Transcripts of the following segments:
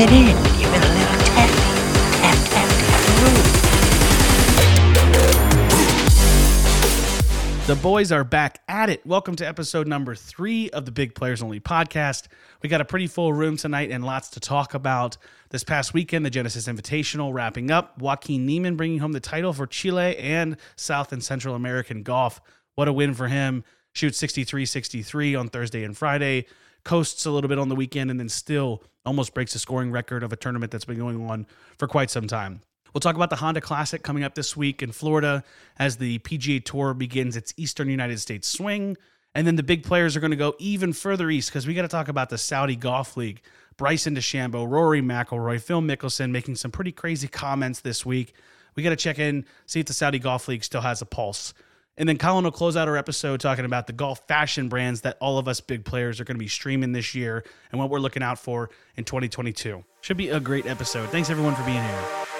it in. Give it a little tapping. Tap, tap, tap. The boys are back at it. Welcome to episode number three of the Big Players Only podcast. We got a pretty full room tonight and lots to talk about. This past weekend, the Genesis Invitational wrapping up. Joaquin Niemann bringing home the title for Chile and South and Central American golf. What a win for him. Shoots 63 63 on Thursday and Friday. Coasts a little bit on the weekend and then still almost breaks the scoring record of a tournament that's been going on for quite some time. We'll talk about the Honda Classic coming up this week in Florida as the PGA Tour begins its Eastern United States swing. And then the big players are going to go even further east because we got to talk about the Saudi Golf League. Bryson DeChambeau, Rory McIlroy, Phil Mickelson making some pretty crazy comments this week. We got to check in, see if the Saudi Golf League still has a pulse. And then Colin will close out our episode talking about the golf fashion brands that all of us big players are going to be streaming this year and what we're looking out for in 2022. Should be a great episode. Thanks everyone for being here.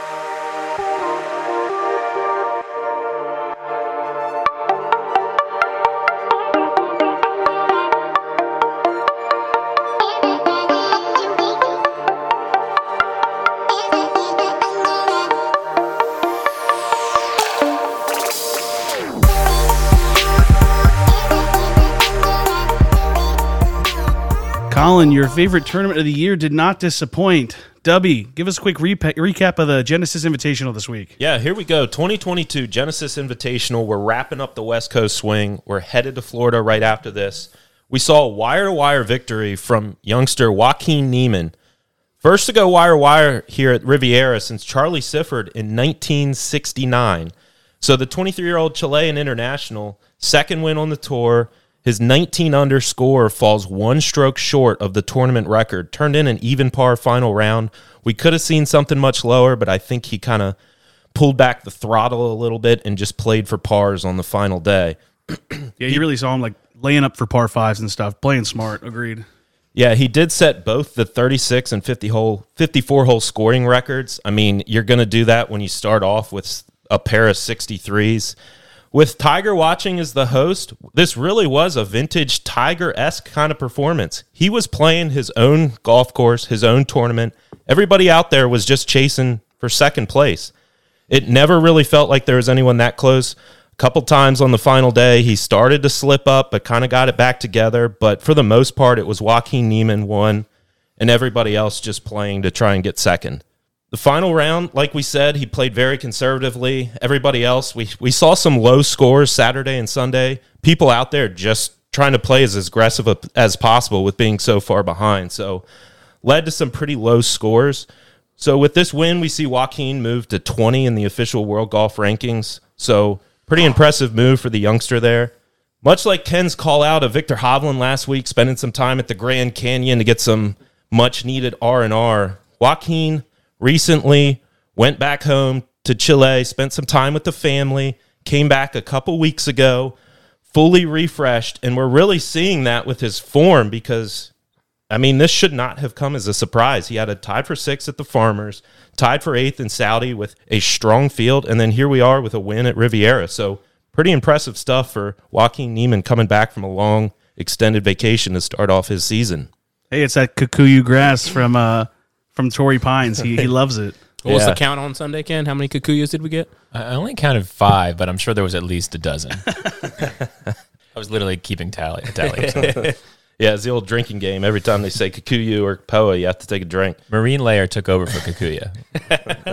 Colin, your favorite tournament of the year did not disappoint. Dubby, give us a quick recap of the Genesis Invitational this week. Yeah, here we go. 2022 Genesis Invitational. We're wrapping up the West Coast swing. We're headed to Florida right after this. We saw a wire to wire victory from youngster Joaquin Niemann. First to go wire wire here at Riviera since Charlie Sifford in 1969. So the 23 year old Chilean international, second win on the tour. His 19 under score falls one stroke short of the tournament record. Turned in an even par final round. We could have seen something much lower, but I think he kind of pulled back the throttle a little bit and just played for pars on the final day. Yeah, you really saw him like laying up for par fives and stuff, playing smart. Agreed. Yeah, he did set both the 36 and 50 hole 54 hole scoring records. I mean, you're going to do that when you start off with a pair of 63s. With Tiger watching as the host, this really was a vintage Tiger esque kind of performance. He was playing his own golf course, his own tournament. Everybody out there was just chasing for second place. It never really felt like there was anyone that close. A couple times on the final day, he started to slip up, but kind of got it back together. But for the most part, it was Joaquin Niemann won, and everybody else just playing to try and get second. The final round, like we said, he played very conservatively. Everybody else, we, we saw some low scores Saturday and Sunday. People out there just trying to play as aggressive as possible with being so far behind. So, led to some pretty low scores. So, with this win, we see Joaquin move to 20 in the official world golf rankings. So, pretty impressive move for the youngster there. Much like Ken's call out of Viktor Hovland last week, spending some time at the Grand Canyon to get some much needed R and R. Joaquin recently went back home to Chile, spent some time with the family, came back a couple weeks ago, fully refreshed, and we're really seeing that with his form because I mean, this should not have come as a surprise. He had a tied for six at the Farmers, tied for eighth in Saudi with a strong field, and then here we are with a win at Riviera. So, pretty impressive stuff for Joaquin Niemann coming back from a long, extended vacation to start off his season. Hey, it's that Kikuyu grass from uh from Torrey Pines. He he loves it. What was the count on Sunday, Ken? How many Kikuyus did we get? I I only counted five, but I'm sure there was at least a dozen. I was literally keeping tally. tally. Yeah, it's the old drinking game. Every time they say Kikuyu or Poa, you have to take a drink. Marine layer took over for Kikuyu.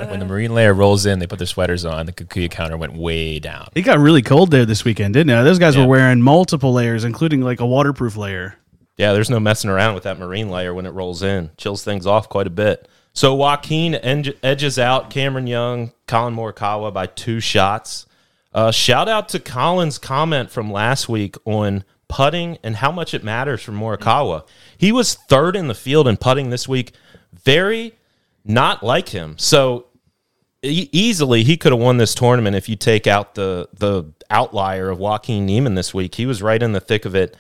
when the marine layer rolls in, they put their sweaters on. The Kikuyu counter went way down. It got really cold there this weekend, didn't it? Those guys Yeah. were wearing multiple layers, including like a waterproof layer. Yeah, there's no messing around with that marine layer when it rolls in. Chills things off quite a bit. So Joaquin eng- edges out Cameron Young, Collin Morikawa by two shots. Uh, shout out to Colin's comment from last week on putting and how much it matters for Morikawa. He was third in the field in putting this week. Very not like him. So e- easily he could have won this tournament if you take out the the outlier of Joaquin Niemann this week. He was right in the thick of it,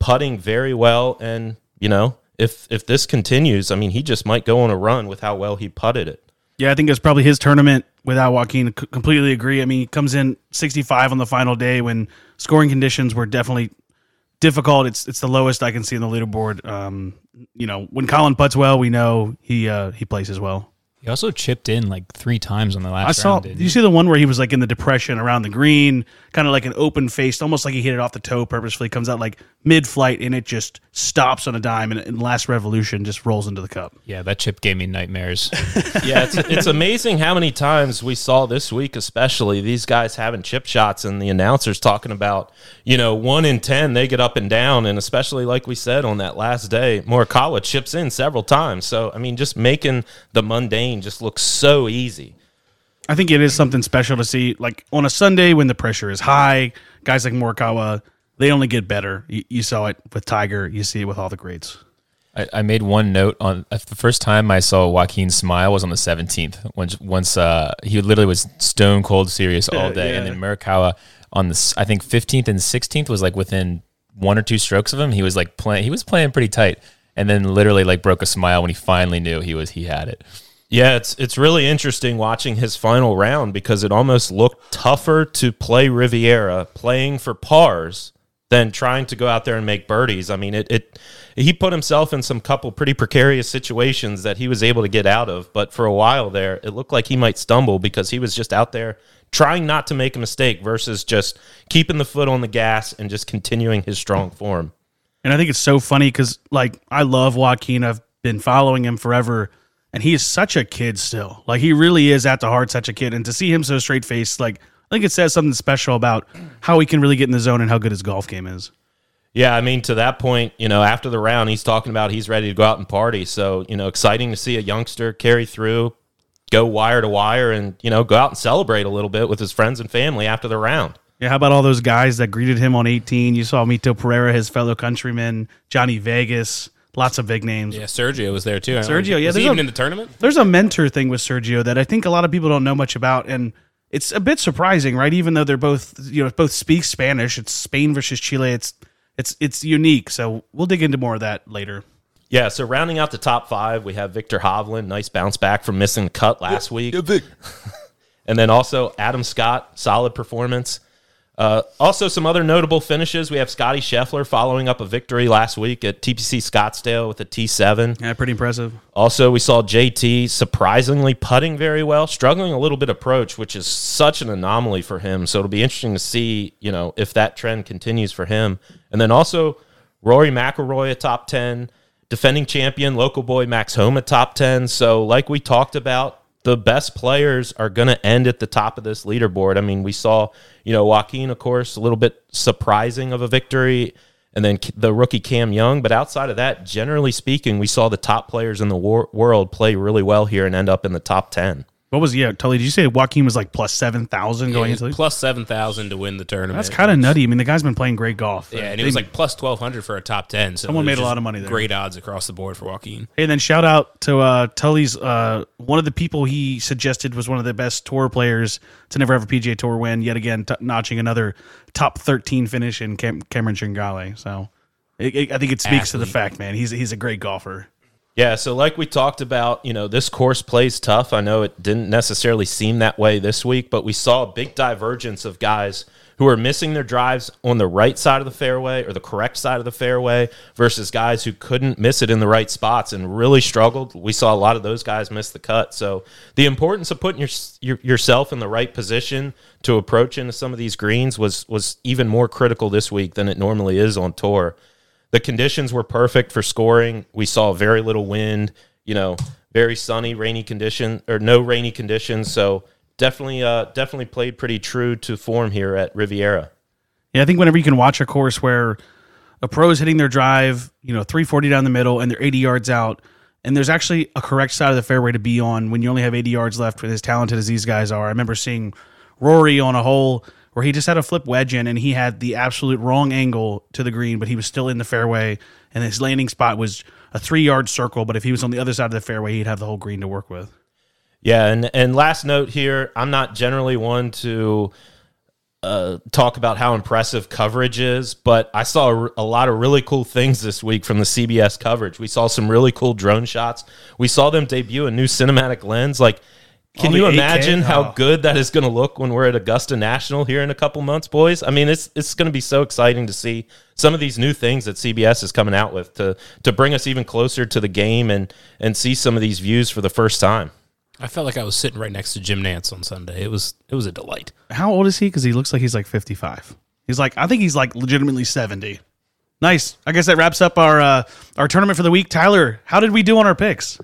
putting very well, and you know if if this continues, I mean he just might go on a run with how well he putted it. Yeah, I think it's probably his tournament without Joaquin. Completely agree. I mean, he comes in 65 on the final day when scoring conditions were definitely difficult. It's it's the lowest I can see in the leaderboard. Um, you know, when Colin puts well, we know he uh, he plays as well. He also chipped in like three times on the last I saw. round. Did you he? see the one where he was like in the depression around the green, kind of like an open faced, almost like he hit it off the toe purposefully. Comes out like mid flight and it just stops on a dime, and in last revolution just rolls into the cup. Yeah, that chip gave me nightmares. yeah, it's, it's amazing how many times we saw this week, especially these guys having chip shots, and the announcers talking about, you know, one in 10, they get up and down. And especially, like we said on that last day, Morikawa chips in several times. So, I mean, just making the mundane just looks so easy. I think it is something special to see. Like on a Sunday when the pressure is high, guys like Morikawa, they only get better. You, you saw it with Tiger. You see it with all the greats. I, I made one note on uh, the first time I saw Joaquin smile was on the 17th. Once, once uh, he literally was stone cold serious all day, and then Morikawa on the I think 15th and 16th was like within one or two strokes of him. He was like playing. He was playing pretty tight, and then literally like broke a smile when he finally knew he was he had it. Yeah, it's it's really interesting watching his final round because it almost looked tougher to play Riviera playing for pars than trying to go out there and make birdies. I mean, it, it he put himself in some couple pretty precarious situations that he was able to get out of, but for a while there, it looked like he might stumble because he was just out there trying not to make a mistake versus just keeping the foot on the gas and just continuing his strong form. And I think it's so funny because, like, I love Joaquin. I've been following him forever, and he is such a kid still. Like, he really is at the heart such a kid. And to see him so straight faced, like, I think it says something special about how he can really get in the zone and how good his golf game is. Yeah, I mean, to that point, you know, after the round, he's talking about he's ready to go out and party. So, you know, exciting to see a youngster carry through, go wire to wire, and, you know, go out and celebrate a little bit with his friends and family after the round. Yeah, how about all those guys that greeted him on 18? You saw Mito Pereira, his fellow countryman, Johnny Vegas, lots of big names. Yeah, Sergio was there too. Sergio, know. yeah, was he there's even a- in the tournament? There's a mentor thing with Sergio that I think a lot of people don't know much about, and it's a bit surprising, right? Even though they're both, you know, both speak Spanish. It's Spain versus Chile. It's it's it's unique. So we'll dig into more of that later. Yeah, so rounding out the top five, we have Viktor Hovland, nice bounce back from missing the cut last week. and then also Adam Scott, solid performance. Uh, also, some other notable finishes. We have Scotty Scheffler following up a victory last week at TPC Scottsdale with a T7. Yeah, pretty impressive. Also, we saw JT surprisingly putting very well, struggling a little bit approach, which is such an anomaly for him. So it'll be interesting to see, you know, if that trend continues for him. And then also Rory McIlroy at top ten, defending champion local boy Max Homa at top ten. So like we talked about, the best players are going to end at the top of this leaderboard. I mean, we saw, you know, Joaquin, of course, a little bit surprising of a victory, and then the rookie Cam Young. But outside of that, generally speaking, we saw the top players in the wor- world play really well here and end up in the top 10. What was yeah, Tully? Did you say Joaquin was like plus seven thousand going into the plus seven thousand to win the tournament. That's kind of nutty. I mean, the guy's been playing great golf. Yeah, and it was like plus twelve hundred for a top ten. So Someone made a lot of money there. Great odds across the board for Joaquin. Hey, and then shout out to uh, Tully's. Uh, one of the people he suggested was one of the best tour players to never have a PGA Tour win. Yet again, t- notching another top thirteen finish in Cam- Cameron Tringale. So, it, it- I think it speaks to the fact, man. He's he's a great golfer. Yeah, so like we talked about, you know, this course plays tough. I know it didn't necessarily seem that way this week, but we saw a big divergence of guys who are missing their drives on the right side of the fairway or the correct side of the fairway versus guys who couldn't miss it in the right spots and really struggled. We saw a lot of those guys miss the cut. So the importance of putting your, your, yourself in the right position to approach into some of these greens was was even more critical this week than it normally is on tour the conditions were perfect for scoring. We saw very little wind, you know, very sunny, rainy condition or no rainy conditions. So definitely, uh, definitely played pretty true to form here at Riviera. Yeah, I think whenever you can watch a course where a pro is hitting their drive, you know, 340 down the middle and they're 80 yards out, and there's actually a correct side of the fairway to be on when you only have 80 yards left with as talented as these guys are. I remember seeing Rory on a hole where he just had a flip wedge in and he had the absolute wrong angle to the green, but he was still in the fairway and his landing spot was a three yard circle. But if he was on the other side of the fairway, he'd have the whole green to work with. Yeah, and and last note here, I'm not generally one to uh, talk about how impressive coverage is, but I saw a, a lot of really cool things this week from the CBS coverage. We saw some really cool drone shots. We saw them debut a new cinematic lens. Like Can Only you 8K? imagine how Oh. good that is going to look when we're at Augusta National here in a couple months, boys? I mean, it's it's going to be so exciting to see some of these new things that CBS is coming out with to to bring us even closer to the game and and see some of these views for the first time. I felt like I was sitting right next to Jim Nantz on Sunday. It was it was a delight. How old is he? Because he looks like he's like 55. He's like, I think he's like legitimately 70. Nice. I guess that wraps up our uh, our tournament for the week. Tyler, how did we do on our picks?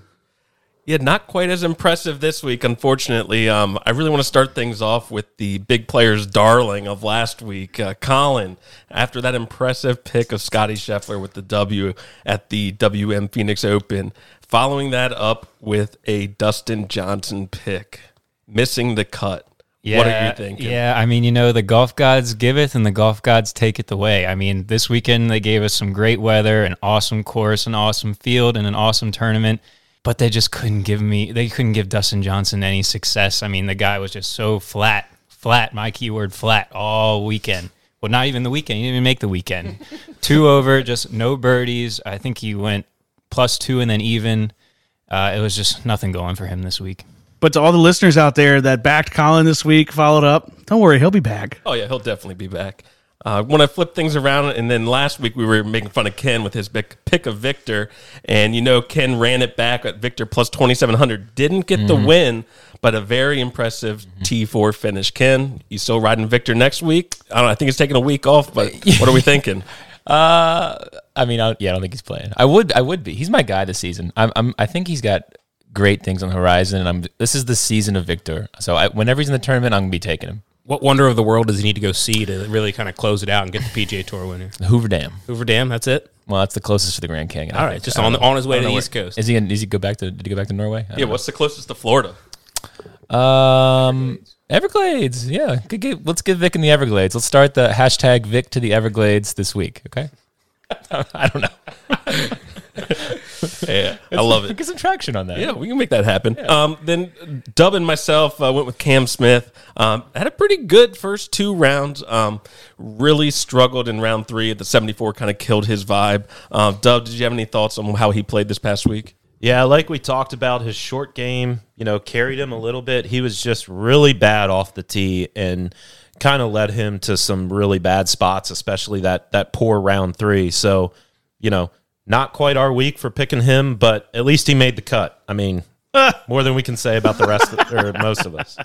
Yeah, not quite as impressive this week, unfortunately. Um, I really want to start things off with the big players' darling of last week, uh, Colin. After that impressive pick of Scotty Scheffler with the W at the WM Phoenix Open, following that up with a Dustin Johnson pick, missing the cut. what are you thinking? Yeah, I mean, you know, the golf gods giveth and the golf gods take taketh away. I mean, this weekend they gave us some great weather, an awesome course, an awesome field, and an awesome tournament. But they just couldn't give me, they couldn't give Dustin Johnson any success. I mean, the guy was just so flat, flat, my keyword flat all weekend. Well, not even the weekend. He didn't even make the weekend. two over, just no birdies. I think he went plus two and then even. Uh, it was just nothing going for him this week. But to all the listeners out there that backed Colin this week, followed up, don't worry, he'll be back. Oh yeah, he'll definitely be back. Uh, when I flip things around, and then last week we were making fun of Ken with his pick, pick of Viktor, and you know Ken ran it back at Viktor plus twenty seven hundred, didn't get the win, but a very impressive T four finish. Ken, you still riding Viktor next week? I don't. know, I think he's taking a week off, but what are we thinking? Uh, I mean, I, yeah, I don't think he's playing. I would, I would be. He's my guy this season. I'm, I'm I think he's got great things on the horizon, and I'm. This is the season of Viktor. So I, whenever he's in the tournament, I'm gonna be taking him. What wonder of the world does he need to go see to really kind of close it out and get the PGA Tour winner? Hoover Dam. Hoover Dam, that's it. Well, that's the closest to the Grand Canyon. I All right, think. just on the, on his way to the know East Coast. Is he? Gonna, he go back to? Did he go back to Norway? I Yeah, what's the closest to Florida? Um, Everglades. Yeah, Good get- let's get Vic in the Everglades. Let's start the hashtag Vic to the Everglades this week. Okay. I don't know. Yeah, I love it. Get some traction on that. Yeah, we can make that happen. Um, then Dub and myself uh, went with Cam Smith. Um, had a pretty good first two rounds. Um, really struggled in round three at the 74, kind of killed his vibe. Um, Dub, did you have any thoughts on how he played this past week? Yeah, like we talked about, his short game, you know, carried him a little bit. He was just really bad off the tee and kind of led him to some really bad spots, especially that that poor round three. So, you know, not quite our week for picking him, but at least he made the cut. I mean, more than we can say about the rest of, or most of us.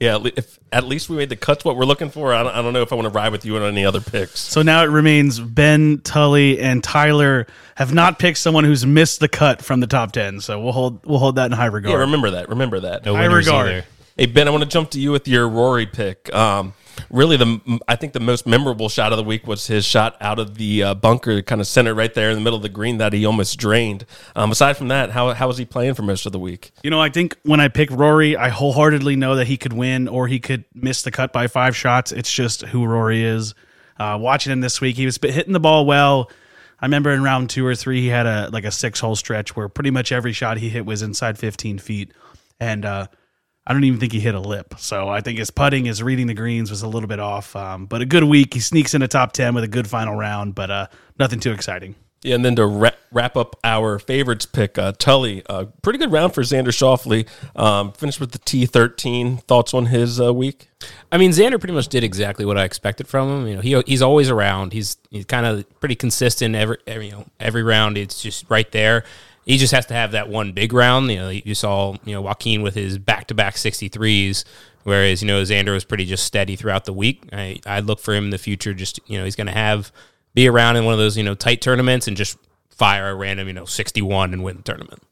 Yeah, at if at least we made the cuts what we're looking for. I don't, I don't know if I want to ride with you on any other picks. So now it remains Ben, Tully, and Tyler have not picked someone who's missed the cut from the top ten. So we'll hold we'll hold that in high regard. Yeah, remember that. Remember that. No High winners regard. either. Hey Ben, I want to jump to you with your Rory pick. Um, really, the I think the most memorable shot of the week was his shot out of the uh, bunker, kind of centered right there in the middle of the green that he almost drained. Um, aside from that, how how was he playing for most of the week? You know, I think when I pick Rory, I wholeheartedly know that he could win or he could miss the cut by five shots. It's just who Rory is. Uh, watching him this week, he was hitting the ball well. I remember in round two or three, he had a like a six hole stretch where pretty much every shot he hit was inside 15 feet, and uh, I don't even think he hit a lip. So I think his putting, his reading the greens was a little bit off. Um, but a good week. He sneaks in a top 10 with a good final round, but uh, nothing too exciting. Yeah, and then to wrap, wrap up our favorites pick, uh, Tully, uh, pretty good round for Xander Schauffele. Um, finished with the T13. Thoughts on his uh, week? I mean, Xander pretty much did exactly what I expected from him. You know, he he's always around. He's he's kind of pretty consistent every, every you know every round. It's just right there. He just has to have that one big round. You know, you saw you know Joaquin with his back to back 63s, whereas you know Xander was pretty just steady throughout the week. I I look for him in the future. Just you know, he's going to have be around in one of those you know tight tournaments and just fire a random you know 61 and win the tournament.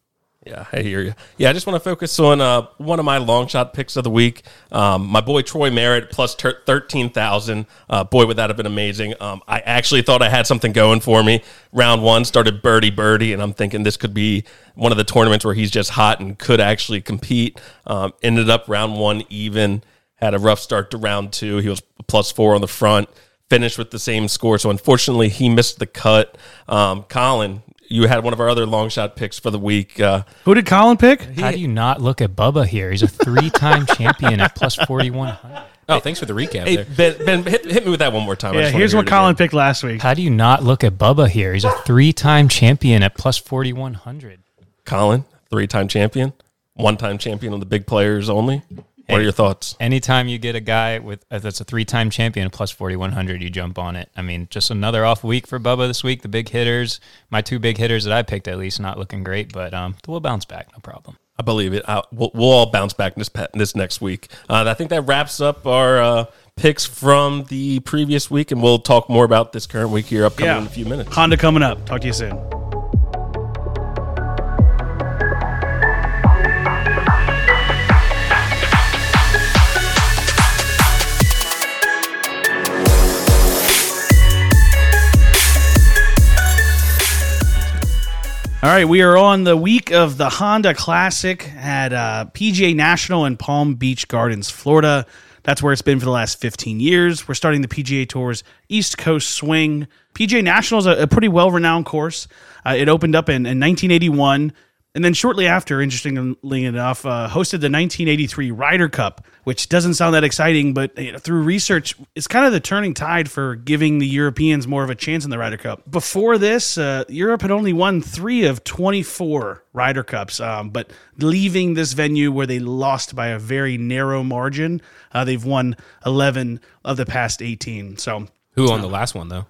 Yeah, I hear you. Yeah, I just want to focus on uh, one of my long shot picks of the week. Um, my boy Troy Merritt plus ter- thirteen thousand. Uh, boy, would that have been amazing. Um, I actually thought I had something going for me. Round one started birdie birdie, and I'm thinking this could be one of the tournaments where he's just hot and could actually compete. Um, ended up round one even. Had a rough start to round two. He was plus four on the front. Finished with the same score. So unfortunately, he missed the cut. Um, Colin, you had one of our other long shot picks for the week. Uh, Who did Colin pick? How do you not look at Bubba here? He's a three-time champion at plus forty-one hundred. Oh, thanks for the recap Hey there. Ben, ben hit, hit me with that one more time. Yeah, here's what Colin again. picked last week. How do you not look at Bubba here? He's a three-time champion at plus forty-one hundred. Colin, three-time champion, one time champion on the big players only. What are your thoughts? Anytime you get a guy with uh, that's a three-time champion plus 4100, you jump on it. I mean, just another off week for Bubba this week. The big hitters, my two big hitters that I picked at least, not looking great, but um, we'll bounce back, no problem. I believe it. I, we'll, we'll all bounce back this this next week. Uh, I think that wraps up our uh, picks from the previous week, and we'll talk more about this current week here upcoming Yeah. in a few minutes. Honda coming up. Talk to you soon. All right, we are on the week of the Honda Classic at uh, PGA National in Palm Beach Gardens, Florida. That's where it's been for the last 15 years. We're starting the PGA Tour's East Coast Swing. PGA National is a, a pretty well renowned course. Uh, it opened up in, in 1981. And then shortly after, interestingly enough, uh, hosted the 1983 Ryder Cup, which doesn't sound that exciting, but you know, through research, it's kind of the turning tide for giving the Europeans more of a chance in the Ryder Cup. Before this, uh, Europe had only won three of 24 Ryder Cups, um, but leaving this venue where they lost by a very narrow margin, uh, they've won 11 of the past 18. So Who on the last one though?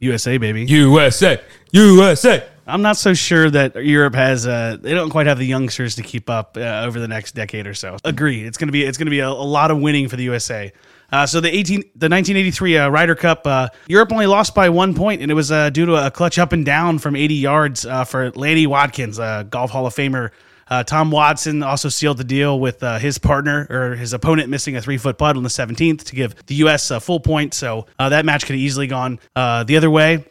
USA, baby. USA, USA. I'm not so sure that Europe has. Uh, they don't quite have the youngsters to keep up uh, over the next decade or so. Agree. It's gonna be. It's gonna be a, a lot of winning for the USA. Uh, so the 18, the 1983 uh, Ryder Cup, uh, Europe only lost by one point, and it was uh, due to a clutch up and down from 80 yards uh, for Lanny Wadkins, uh, Golf Hall of Famer. Uh, Tom Watson also sealed the deal with his partner or his opponent missing a three foot putt on the 17th to give the U.S. a full point. So that match could have easily gone the other way.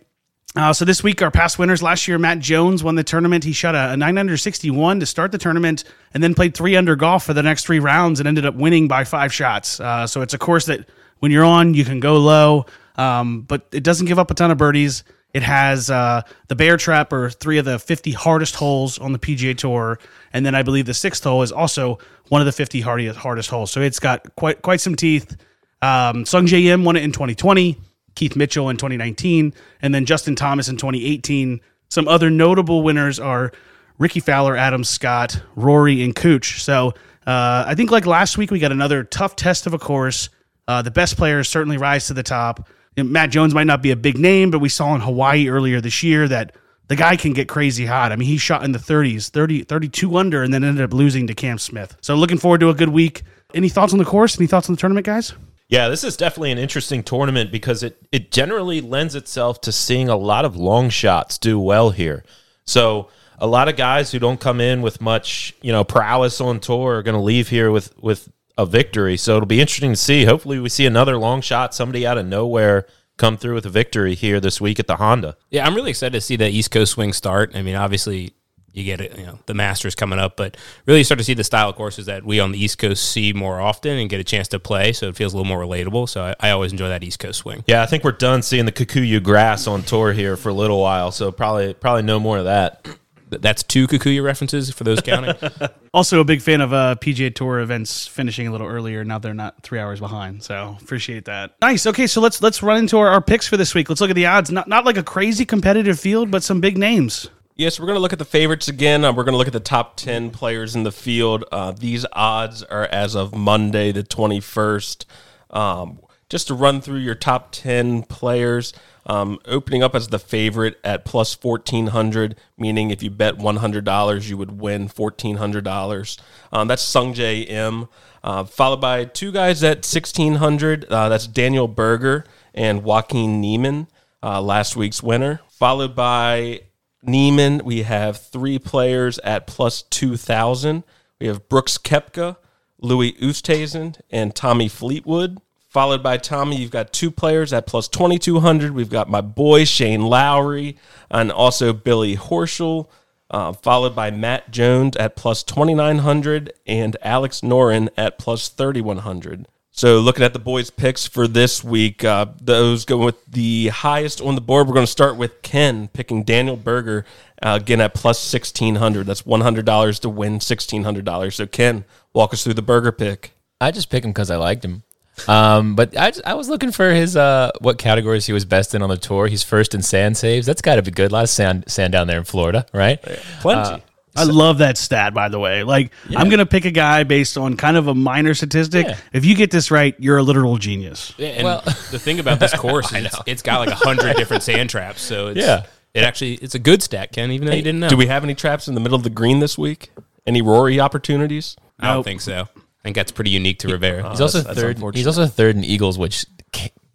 Uh, so this week, our past winners last year, Matt Jones won the tournament. He shot a, a 9 under 61 to start the tournament, and then played three under golf for the next three rounds, and ended up winning by five shots. Uh, so it's a course that when you're on, you can go low, um, but it doesn't give up a ton of birdies. It has uh, the Bear Trap, or three of the 50 hardest holes on the PGA Tour, and then I believe the sixth hole is also one of the 50 hardest hardest holes. So it's got quite quite some teeth. Um, Sungjae Im won it in 2020. Keith Mitchell in 2019, and then Justin Thomas in 2018. Some other notable winners are Rickie Fowler, Adam Scott, Rory, and Cooch. So uh, I think like last week, we got another tough test of a course. Uh, the best players certainly rise to the top. Know, Matt Jones might not be a big name, but we saw in Hawaii earlier this year that the guy can get crazy hot. I mean, he shot in the 30s, 30, 32 under, and then ended up losing to Cam Smith. So looking forward to a good week. Any thoughts on the course? Any thoughts on the tournament, guys? Yeah, this is definitely an interesting tournament because it it generally lends itself to seeing a lot of long shots do well here. So a lot of guys who don't come in with much, you know, prowess on tour are going to leave here with with a victory. So it'll be interesting to see. Hopefully, we see another long shot, somebody out of nowhere come through with a victory here this week at the Honda. Yeah, I'm really excited to see the East Coast swing start. I mean, obviously, you get it, you know, the Masters coming up, but really you start to see the style of courses that we on the East Coast see more often and get a chance to play. So it feels a little more relatable. So I, I always enjoy that East Coast swing. Yeah, I think we're done seeing the Kikuyu grass on tour here for a little while. So probably probably no more of that. That's two Kikuyu references for those counting. Also, a big fan of uh, PGA Tour events finishing a little earlier. Now they're not three hours behind, so appreciate that. Nice. Okay, so let's let's run into our, our picks for this week. Let's look at the odds. Not not like a crazy competitive field, but some big names. Yes, we're going to look at the favorites again. Uh, we're going to look at the top 10 players in the field. Uh, these odds are as of Monday, the 21st. Um, just to run through your top 10 players, um, opening up as the favorite at plus 1400 meaning if you bet $100, you would win $1,400. Um, that's Sungjae Im. Uh, followed by two guys at 1600 uh, That's Daniel Berger and Joaquin Niemann, uh, last week's winner. Followed by Niemann, we have three players at plus 2,000. We have Brooks Koepka, Louis Oosthuizen, and Tommy Fleetwood. Followed by Tommy, you've got two players at plus 2,200. We've got my boy Shane Lowry and also Billy Horschel. Uh, followed by Matt Jones at plus 2,900 and Alex Noren at plus 3,100. So looking at the boys' picks for this week, uh, those going with the highest on the board. We're going to start with Ken picking Daniel Berger uh, again at plus sixteen hundred. That's one hundred dollars to win sixteen hundred dollars. So Ken, walk us through the Berger pick. I just picked him because I liked him. Um, but I, I was looking for his uh, what categories he was best in on the tour. He's first in sand saves. That's got to be good. A lot of sand sand down there in Florida, right? Plenty. Uh, I love that stat, by the way. Like, I'm going to pick a guy based on kind of a minor statistic. Yeah. If you get this right, you're a literal genius. Yeah, and the thing about this course is it's, it's got like a hundred different sand traps. So it's, Yeah. it actually it's a good stat, Ken. Even though you didn't know. Do we have any traps in the middle of the green this week? Any Rory opportunities? I don't Nope. think so. I think that's pretty unique to Riviera. Oh, he's also that's third. unfortunate. He's also third in Eagles, which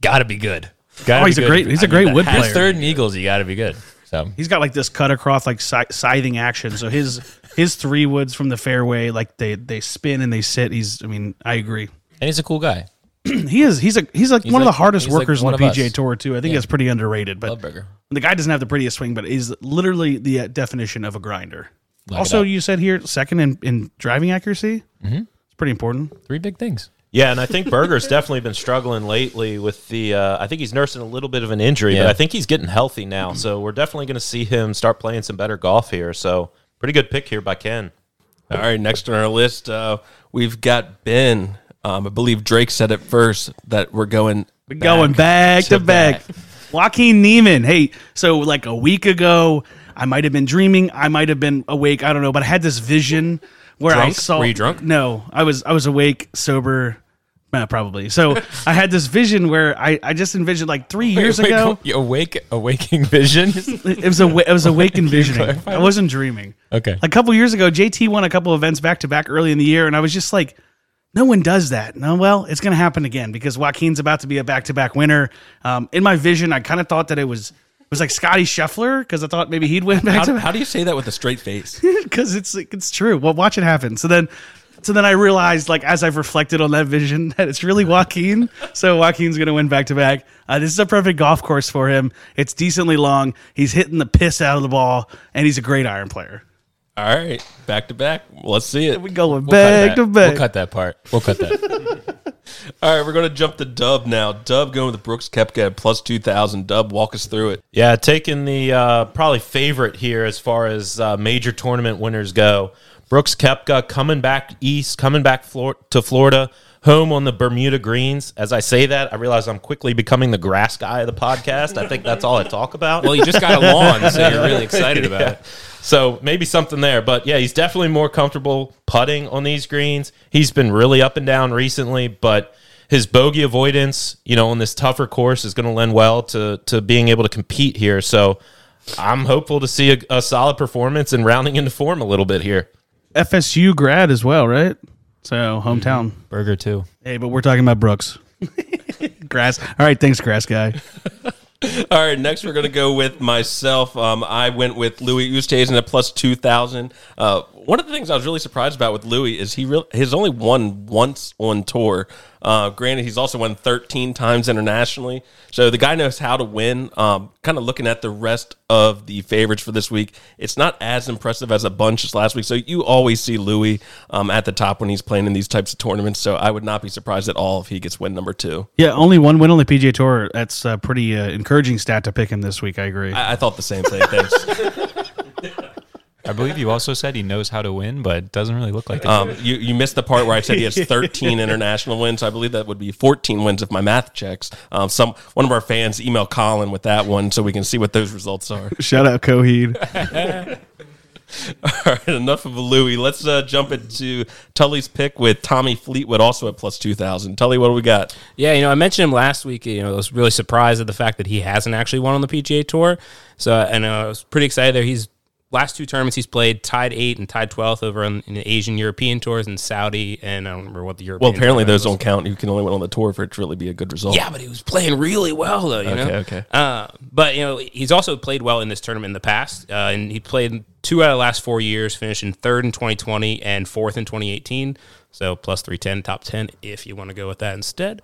got to be good. Gotta Oh, he's a great, he's a I mean, great that wood has player. third in Eagles. You got to be good. So He's got like this cut across like scything action. So his his three woods from the fairway, like they they spin and they sit. He's, I mean, I agree. and he's a cool guy. He is. He's a he's like He's one of the hardest he's like workers on the PGA us. Tour too. I think Yeah. that's pretty underrated. But the guy doesn't have the prettiest swing, but he's literally the uh, definition of a grinder. Lock also, you said here second in, in driving accuracy. Mm-hmm. It's pretty important. Three big things. Yeah, and I think Berger's definitely been struggling lately with the. Uh, I think he's nursing a little bit of an injury, but I think he's getting healthy now. So we're definitely going to see him start playing some better golf here. So pretty good pick here by Ken. All right, next on our list, uh, we've got Ben. Um, I believe Drake said it first that we're going. We're going back to, to back. Joaquin Niemann. Hey, so like a week ago, I might have been dreaming. I might have been awake. I don't know, but I had this vision where I saw. Were you drunk? No, I was. I was awake, sober. Uh, probably. So I had this vision where I, I just envisioned like three years Wait, ago. awake, awaking vision. It was a it was awake envisioning. I wasn't dreaming. Okay. A couple years ago, JT won a couple events back to back early in the year, and I was just like, no one does that. No, well, it's going to happen again because Joaquin's about to be a back to back winner. Um, in my vision, I kind of thought that it was was like Scotty Scheffler because I thought maybe he'd win back How, to how do you say that with a straight face? because it's it's true. Well, watch it happen. So then. So then I realized, like, as I've reflected on that vision, that it's really Joaquin. So Joaquin's going to win back to back. Uh, This is a perfect golf course for him. It's decently long. He's hitting the piss out of the ball, and he's a great iron player. All right, back to back. Let's see it. We going We'll back to back. We'll cut that part. We'll cut that. All right, we're going to jump to Dub now. Dub going with Brooks Koepka at plus 2,000. Dub, walk us through it. Yeah, taking the uh, probably favorite here as far as uh, major tournament winners go. Brooks Koepka coming back east, coming back Flor- to Florida, home on the Bermuda Greens. As I say that, I realize I'm quickly becoming the grass guy of the podcast. I think that's all I talk about. well, you just got a lawn, so you're really excited about it. So maybe something there. But yeah, he's definitely more comfortable putting on these greens. He's been really up and down recently, but his bogey avoidance, you know, on this tougher course is going to lend well to to being able to compete here. So I'm hopeful to see a, a solid performance and rounding into form a little bit here. FSU grad as well, right? So hometown. Berger too. Hey, but we're talking about Brooks. grass. All right, thanks, grass guy. All right, next we're going to go with myself. Um, I went with Louis Oosthuizen at plus 2,000. Uh, one of the things I was really surprised about with Louis is he real he's only won once on tour. Uh, granted, he's also won 13 times internationally. So the guy knows how to win. Um, kind of looking at the rest of the favorites for this week, it's not as impressive as a bunch as last week. So you always see Louis um, at the top when he's playing in these types of tournaments. So I would not be surprised at all if he gets win number two. Yeah, only one win on the PGA Tour. That's a pretty uh, encouraging stat to pick him this week. I agree. I, I thought the same thing. Thanks. I believe you also said he knows how to win, but it doesn't really look like it. Um, you, you missed the part where I said he has 13 international wins. I believe that would be 14 wins if my math checks. Um, some one of our fans email Colin with that one so we can see what those results are. Shout out Coheed. All right, enough of a Louis. Let's uh, jump into Tully's pick with Tommy Fleetwood also at plus 2,000. Tully, what do we got? Yeah, you know, I mentioned him last week. You know, I was really surprised at the fact that he hasn't actually won on the PGA Tour. So, and uh, I was pretty excited there. He's last two tournaments he's played tied eight and tied twelfth over on, in the Asian European tours in Saudi, and I don't remember what the European. Well, apparently those was. don't count. You can only win on the tour for it to really be a good result. Yeah, but he was playing really well though. You Okay, know? okay. Uh, but you know, he's also played well in this tournament in the past, uh, and he played two out of the last four years, finishing third in 2020 and fourth in 2018. So plus 310, top 10, if you want to go with that instead.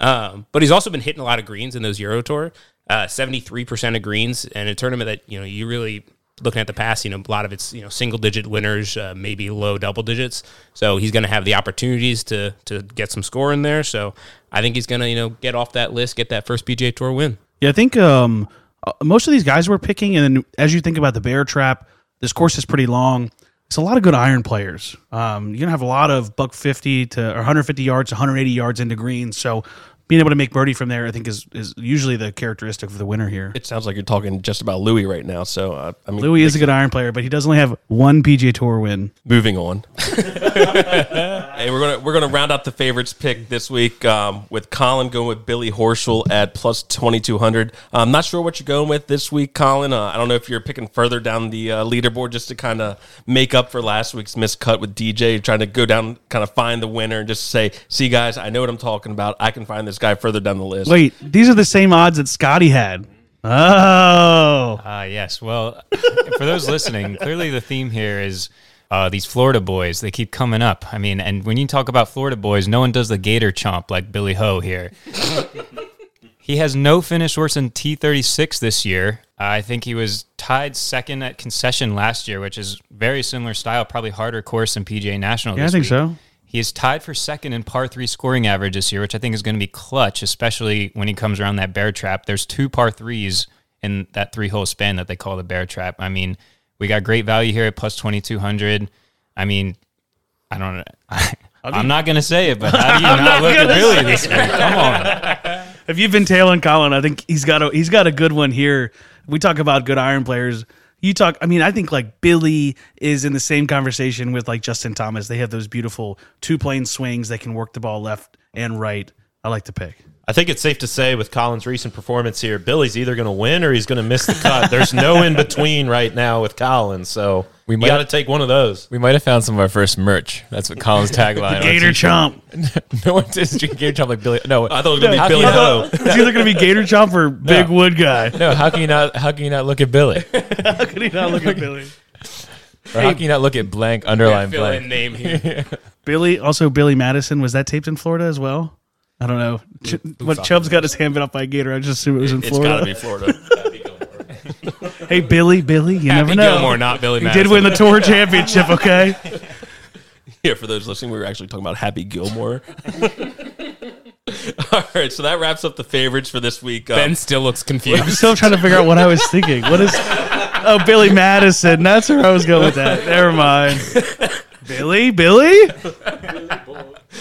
Um, but he's also been hitting a lot of greens in those Euro Tour, uh, 73% of greens, and a tournament that you know you really looking at the past, you know, a lot of it's you know single digit winners, uh, maybe low double digits. So he's going to have the opportunities to to get some score in there. So I think he's going to you know get off that list, get that first PGA Tour win. Yeah, I think um, uh, most of these guys we're picking, and as you think about the bear trap, this course is pretty long. It's a lot of good iron players. Um, you're gonna have a lot of buck fifty to or 150 yards, 180 yards into greens. So being able to make birdie from there, I think is is usually the characteristic of the winner here. It sounds like you're talking just about Louis right now. So uh, I mean, Louis is a good iron player, but he does only have one PGA Tour win. moving on. hey, we're gonna we're gonna round out the favorites pick this week um, with Colin going with Billy Horschel at plus twenty two hundred. I'm not sure what you're going with this week, Colin. Uh, I don't know if you're picking further down the uh, leaderboard just to kind of make up for last week's miscut with DJ, trying to go down, kind of find the winner and just say, "See, guys, I know what I'm talking about. I can find this guy further down the list." Wait, these are the same odds that Scotty had. Oh, Ah, yes. Well, for those listening, clearly the theme here is uh, these Florida boys. They keep coming up. I mean, and when you talk about Florida boys, no one does the gator chomp like Billy Ho here. he has no finish worse than T36 this year. I think he was tied second at concession last year, which is very similar style, probably harder course than PGA National. yeah, I think week. so. He is tied for second in par three scoring average this year, which I think is going to be clutch, especially when he comes around that bear trap. There's two par threes in that three hole span that they call the bear trap. I mean, we got great value here at plus 2,200. I mean, I don't know. I'm not going to say it, but how do you not, look at Billy this week? Come on. If you've been tailing Colin, I think he's got a he's got a good one here. We talk about good iron players. You talk. I mean, I think like Billy is in the same conversation with like Justin Thomas. They have those beautiful two plane swings. They can work the ball left and right. I like to pick. I think it's safe to say with Colin's recent performance here, Billy's either going to win or he's going to miss the cut. There's no in between right now with Colin, so We we might- got to take one of those. We might have found some of our first merch. That's what Colin's tagline. on Gator t-shirt. chomp. no one says Gator chomp like Billy. No, I thought it was gonna be How Billy can you Ho. It's either going to be Gator chomp or Big Wood Guy. no. How can you not? How can you not look at Billy? How could he not look at Billy? Or how can you not look at blank underline Fill in blank? name here. Billy, also Billy Madison. Was that taped in Florida as well? I don't know. Ch- what Chubb's got his hand bit up by a gator. I just assume it was in It's Florida. got to be Florida. Hey, Billy, Billy, you Happy never know. Gilmore, not Billy he Madison. did win the tour championship. Okay. Yeah, for those listening, we were actually talking about Happy Gilmore. All right, so that wraps up the favorites for this week. Um, Ben still looks confused. I'm confused. still trying to figure out what I was thinking. What is? Oh, Billy Madison. That's where I was going with that. Never mind. Billy, Billy.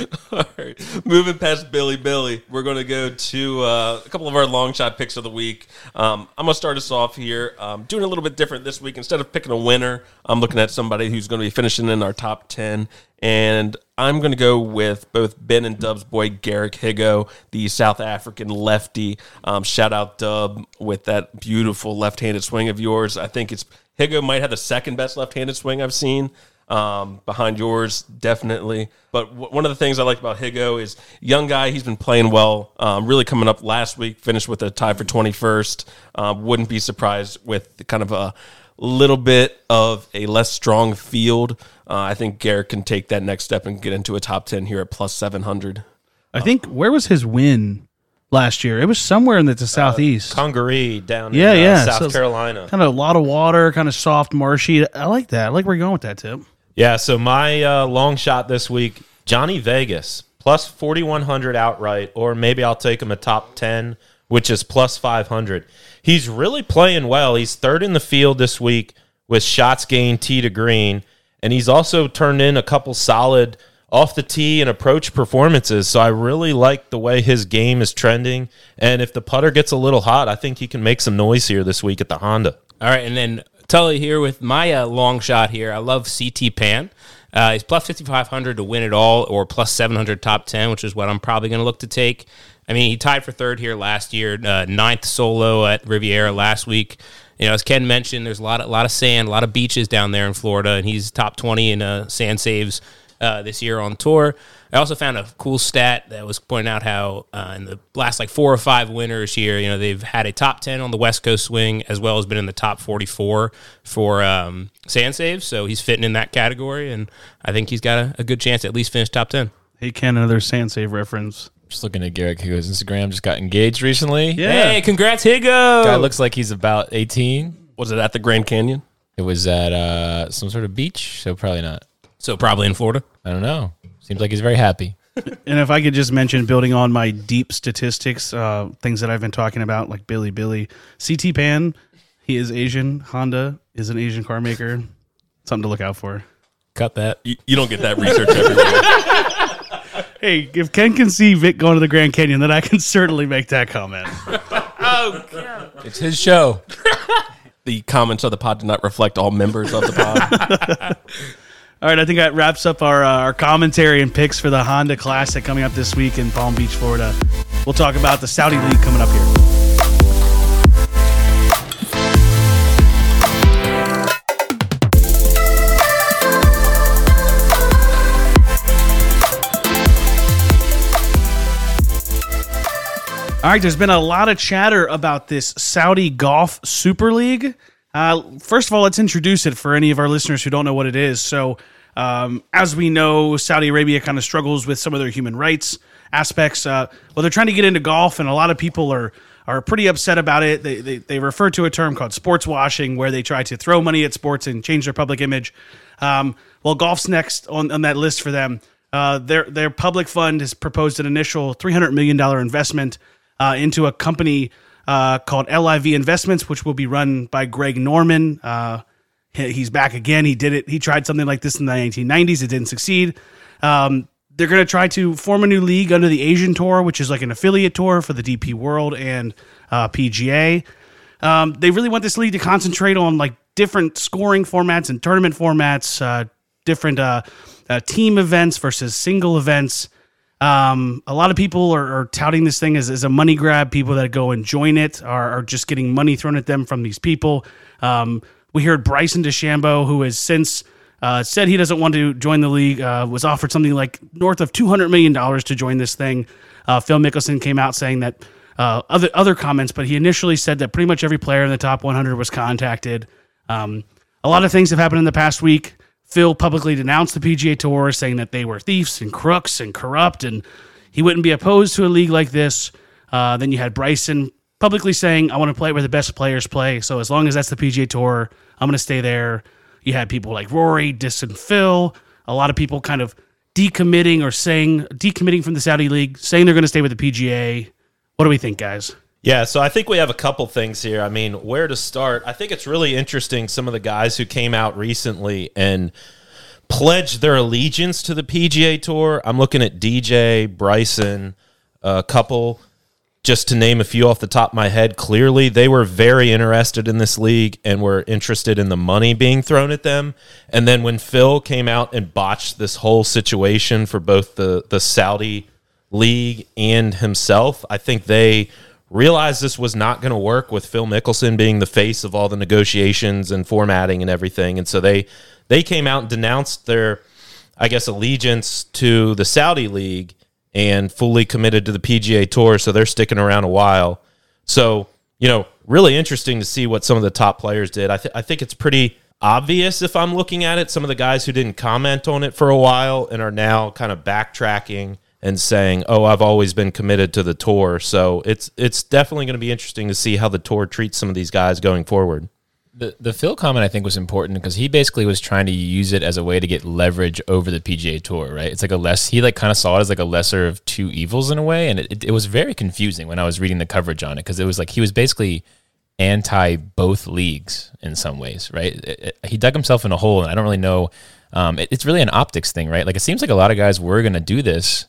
All right. Moving past Billy Billy, we're going to go to uh, a couple of our long shot picks of the week. Um, I'm going to start us off here. Um, doing a little bit different this week. Instead of picking a winner, I'm looking at somebody who's going to be finishing in our top 10. And I'm going to go with both Ben and Dub's boy, Garrick Higgo, the South African lefty. Um, shout out, Dub, with that beautiful left handed swing of yours. I think it's Higgo might have the second best left handed swing I've seen um, behind yours, definitely. But w- one of the things I like about Higgo is young guy. He's been playing well. Um, really coming up last week, finished with a tie for twenty first. Uh, wouldn't be surprised with kind of a little bit of a less strong field. Uh, I think Garrett can take that next step and get into a top ten here at plus seven hundred. I think where was his win last year? It was somewhere in the, the southeast. Congaree down Yeah, in uh, yeah. South So Carolina. kind of a lot of water, kind of soft, marshy. I like that. I like where you're going with that, Tip. Yeah, so my uh, long shot this week, Johnny Vegas, plus 4,100 outright, or maybe I'll take him a top 10, which is plus 500. He's really playing well. He's third in the field this week with shots gained tee to green, and he's also turned in a couple solid off the tee and approach performances. So I really like the way his game is trending. And if the putter gets a little hot, I think he can make some noise here this week at the Honda. All right, and then Tully here with my uh, long shot here. I love CT Pan. Uh, he's plus 5,500 to win it all, or plus 700 top 10, which is what I'm probably going to look to take. I mean, he tied for third here last year, uh, ninth solo at Riviera last week. You know, as Ken mentioned, there's a lot, a lot of sand, a lot of beaches down there in Florida, and he's top 20 in uh, sand saves uh, this year on tour. I also found a cool stat that was pointing out how uh, in the last like four or five winners here, you know, they've had a top 10 on the West Coast swing as well as been in the top 44 for um, sand saves. So he's fitting in that category, and I think he's got a, a good chance to at least finish top 10. Hey, Ken, another sand save reference. Just looking at Garrick Higgo's Instagram. Just got engaged recently. Yeah. Hey, congrats, Higgo! Guy looks like he's about 18. Was it at the Grand Canyon? It was at uh, some sort of beach, so probably not. So probably in Florida. I don't know. Seems like he's very happy. And if I could just mention, building on my deep statistics, uh, things that I've been talking about, like Billy Billy, CT Pan, he is Asian. Honda is an Asian car maker. Something to look out for. Cut that. You, you don't get that research everywhere. Hey, if Ken can see Vic going to the Grand Canyon, then I can certainly make that comment. Oh, It's his show. The comments of the pod do not reflect all members of the pod. All right, I think that wraps up our uh, our commentary and picks for the Honda Classic coming up this week in Palm Beach, Florida. We'll talk about the Saudi League coming up here. All right, there's been a lot of chatter about this Saudi Golf Super League. Uh, first of all, let's introduce it for any of our listeners who don't know what it is. So, um, as we know, Saudi Arabia kind of struggles with some of their human rights aspects. Uh, well, they're trying to get into golf, and a lot of people are are pretty upset about it. They, they they refer to a term called sports washing, where they try to throw money at sports and change their public image. Um, well, golf's next on, on that list for them. Uh, their their public fund has proposed an initial three hundred million dollar investment uh, into a company uh, called LIV Investments, which will be run by Greg Norman. Uh, he's back again. He did it. He tried something like this in the 1990s. It didn't succeed. Um, they're going to try to form a new league under the Asian Tour, which is like an affiliate tour for the DP World and uh, PGA. Um, they really want this league to concentrate on like different scoring formats and tournament formats, uh, different uh, uh, team events versus single events. Um, a lot of people are, are touting this thing as, as a money grab. People that go and join it are, are just getting money thrown at them from these people. Um, we heard Bryson DeChambeau, who has since uh, said he doesn't want to join the league, uh, was offered something like north of $200 million to join this thing. Uh, Phil Mickelson came out saying that uh, other other comments, but he initially said that pretty much every player in the top 100 was contacted. Um, a lot of things have happened in the past week. Phil publicly denounced the PGA Tour, saying that they were thieves and crooks and corrupt, and he wouldn't be opposed to a league like this. Uh, then you had Bryson publicly saying, "I want to play where the best players play." So as long as that's the PGA Tour, I'm going to stay there. You had people like Rory, Dis, and Phil. A lot of people kind of decommitting or saying decommitting from the Saudi League, saying they're going to stay with the PGA. What do we think, guys? Yeah, so I think we have a couple things here. I mean, where to start? I think it's really interesting some of the guys who came out recently and pledged their allegiance to the PGA Tour. I'm looking at DJ, Bryson, a couple just to name a few off the top of my head, clearly they were very interested in this league and were interested in the money being thrown at them. And then when Phil came out and botched this whole situation for both the, the Saudi league and himself, I think they realized this was not going to work with Phil Mickelson being the face of all the negotiations and formatting and everything. And so they they came out and denounced their I guess allegiance to the Saudi league and fully committed to the PGA Tour, so they're sticking around a while. So, you know, really interesting to see what some of the top players did. I, th- I think it's pretty obvious if I'm looking at it. Some of the guys who didn't comment on it for a while and are now kind of backtracking and saying, "Oh, I've always been committed to the tour." So it's it's definitely going to be interesting to see how the tour treats some of these guys going forward. The the Phil comment I think was important because he basically was trying to use it as a way to get leverage over the PGA Tour, right? It's like a less he like kind of saw it as like a lesser of two evils in a way, and it, it, was very confusing when I was reading the coverage on it because it was like he was basically anti both leagues in some ways, right? It- he dug himself in a hole, and I don't really know. Um, it- it's really an optics thing, right? Like it seems like a lot of guys were going to do this,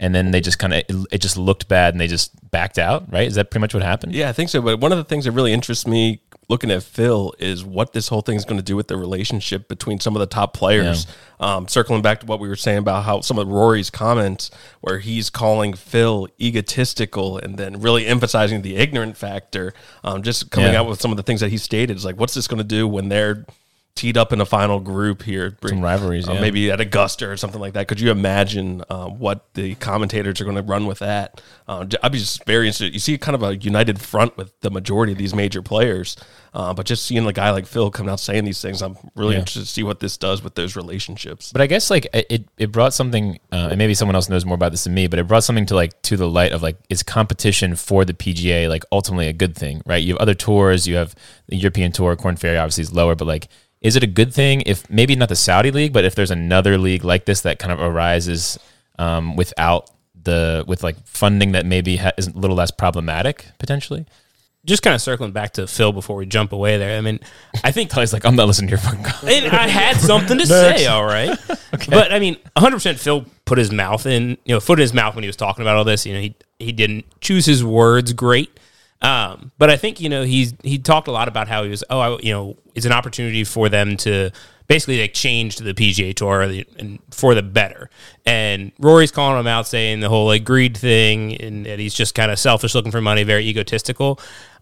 and then they just kind of it, it just looked bad, and they just backed out, right? Is that pretty much what happened? Yeah, I think so. But one of the things that really interests me looking at Phil is what this whole thing is going to do with the relationship between some of the top players. Um, circling back to what we were saying about how some of Rory's comments, where he's calling Phil egotistical and then really emphasizing the ignorant factor, um, just coming Yeah. out with some of the things that he stated is like, what's this going to do when they're teed up in a final group here? Some rivalries, uh, yeah. maybe at Augusta or something like that. Could you imagine uh, what the commentators are going to run with that? Uh, I'd be just very interested. You see kind of a united front with the majority of these major players, uh, but just seeing a guy like Phil come out saying these things, I'm really Yeah. interested to see what this does with those relationships. But I guess like it, it brought something, uh, and maybe someone else knows more about this than me. But it brought something to like to the light of like is competition for the PGA like ultimately a good thing, right? You have other tours, you have the European Tour, Korn Ferry obviously is lower, but like is it a good thing if maybe not the Saudi league, but if there's another league like this that kind of arises um, without the with like funding that maybe ha- is a little less problematic potentially? just kind of circling back to Phil before we jump away there. I mean, I think He's like, I'm not listening to your fucking call. and I had something to say, all right. But I mean, 100% Phil put his mouth in, you know, foot in his mouth when he was talking about all this. You know, he he didn't choose his words great. Um, but I think you know he's he talked a lot about how he was oh I, you know it's an opportunity for them to basically like change the PGA Tour and for the better. And Rory's calling him out saying the whole like greed thing and that he's just kind of selfish, looking for money, very egotistical.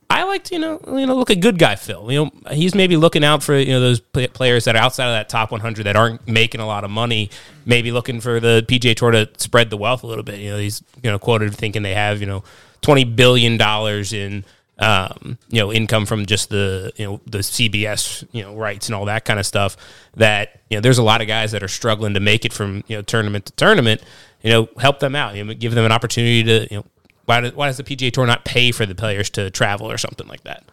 I like to, you know, you know, look at good guy Phil. You know, he's maybe looking out for you know those players that are outside of that top 100 that aren't making a lot of money. Maybe looking for the PGA Tour to spread the wealth a little bit. You know, he's you know quoted thinking they have you know 20 billion dollars in um, you know income from just the you know the CBS you know rights and all that kind of stuff. That you know, there's a lot of guys that are struggling to make it from you know tournament to tournament. You know, help them out. You know, give them an opportunity to you know why does, why does the PGA Tour not pay for the players to travel or something like that?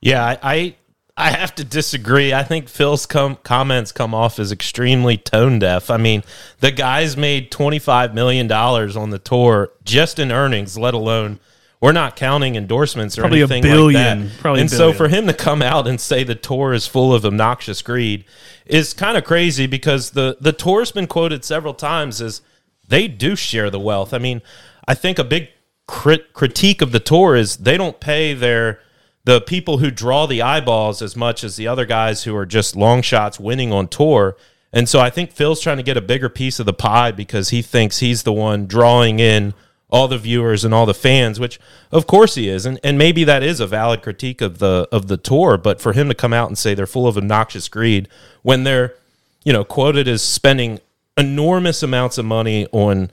Yeah, I, I I have to disagree. I think Phil's com- comments come off as extremely tone deaf. I mean, the guys made twenty five million dollars on the tour just in earnings, let alone we're not counting endorsements or Probably a anything billion. like that. Probably a and so for him to come out and say the tour is full of obnoxious greed is kind of crazy because the the tour's been quoted several times as they do share the wealth. I mean, I think a big crit- critique of the tour is they don't pay their the people who draw the eyeballs as much as the other guys who are just long shots winning on tour. And so I think Phil's trying to get a bigger piece of the pie because he thinks he's the one drawing in all the viewers and all the fans, which of course he is. And and maybe that is a valid critique of the of the tour, but for him to come out and say they're full of obnoxious greed when they're, you know, quoted as spending enormous amounts of money on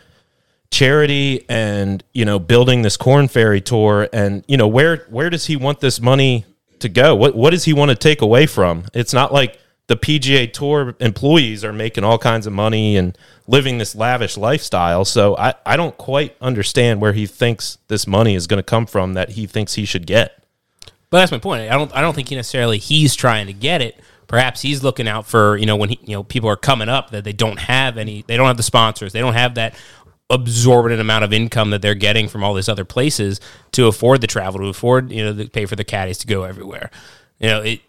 charity and you know building this Korn Ferry tour. And you know where where does he want this money to go? What what does he want to take away from? It's not like the PGA Tour employees are making all kinds of money and living this lavish lifestyle. So I I don't quite understand where he thinks this money is going to come from that he thinks he should get. But that's my point. I don't I don't think he necessarily he's trying to get it. Perhaps he's looking out for you know when he, you know people are coming up that they don't have any they don't have the sponsors they don't have that absorbent amount of income that they're getting from all these other places to afford the travel to afford you know to pay for the caddies to go everywhere. You know it.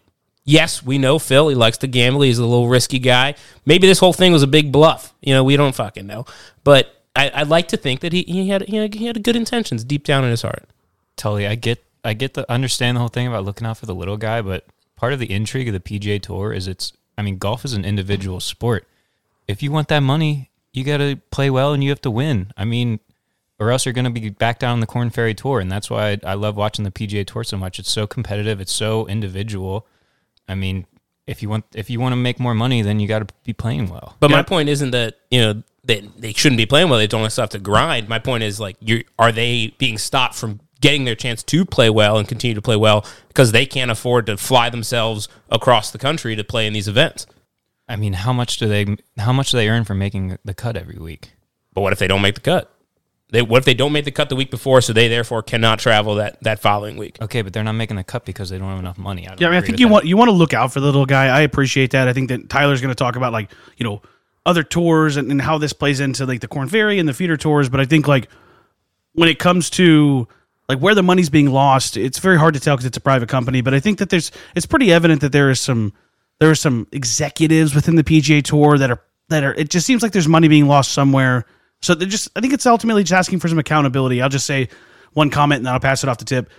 Yes, we know Phil. He likes to gamble. He's a little risky guy. Maybe this whole thing was a big bluff. You know, we don't fucking know. But I, I'd like to think that he, he had he had, he had good intentions deep down in his heart. Tully, I get I get the understand the whole thing about looking out for the little guy, but part of the intrigue of the PGA Tour is it's I mean, golf is an individual sport. If you want that money, you got to play well and you have to win. I mean, or else you're going to be back down on the Korn Ferry Tour, and that's why I, I love watching the PGA Tour so much. It's so competitive. It's so individual. I mean, if you want if you want to make more money, then you got to be playing well. But my point isn't that you know they they shouldn't be playing well. They don't have to grind. My point is like you are they being stopped from getting their chance to play well and continue to play well because they can't afford to fly themselves across the country to play in these events. I mean, how much do they how much do they earn for making the cut every week? But what if they don't make the cut? They what if they don't make the cut the week before, so they therefore cannot travel that that following week? Okay, but they're not making the cut because they don't have enough money. I Yeah, I mean, I think you that. want you want to look out for the little guy. I appreciate that. I think that Tyler's going to talk about like you know other tours and, and how this plays into like the Korn Ferry and the feeder tours. But I think like when it comes to like where the money's being lost, it's very hard to tell because it's a private company. But I think that there's it's pretty evident that there is some there are some executives within the PGA Tour that are that are. It just seems like there's money being lost somewhere. So they're just I think it's ultimately just asking for some accountability. I'll just say one comment and then I'll pass it off to Tip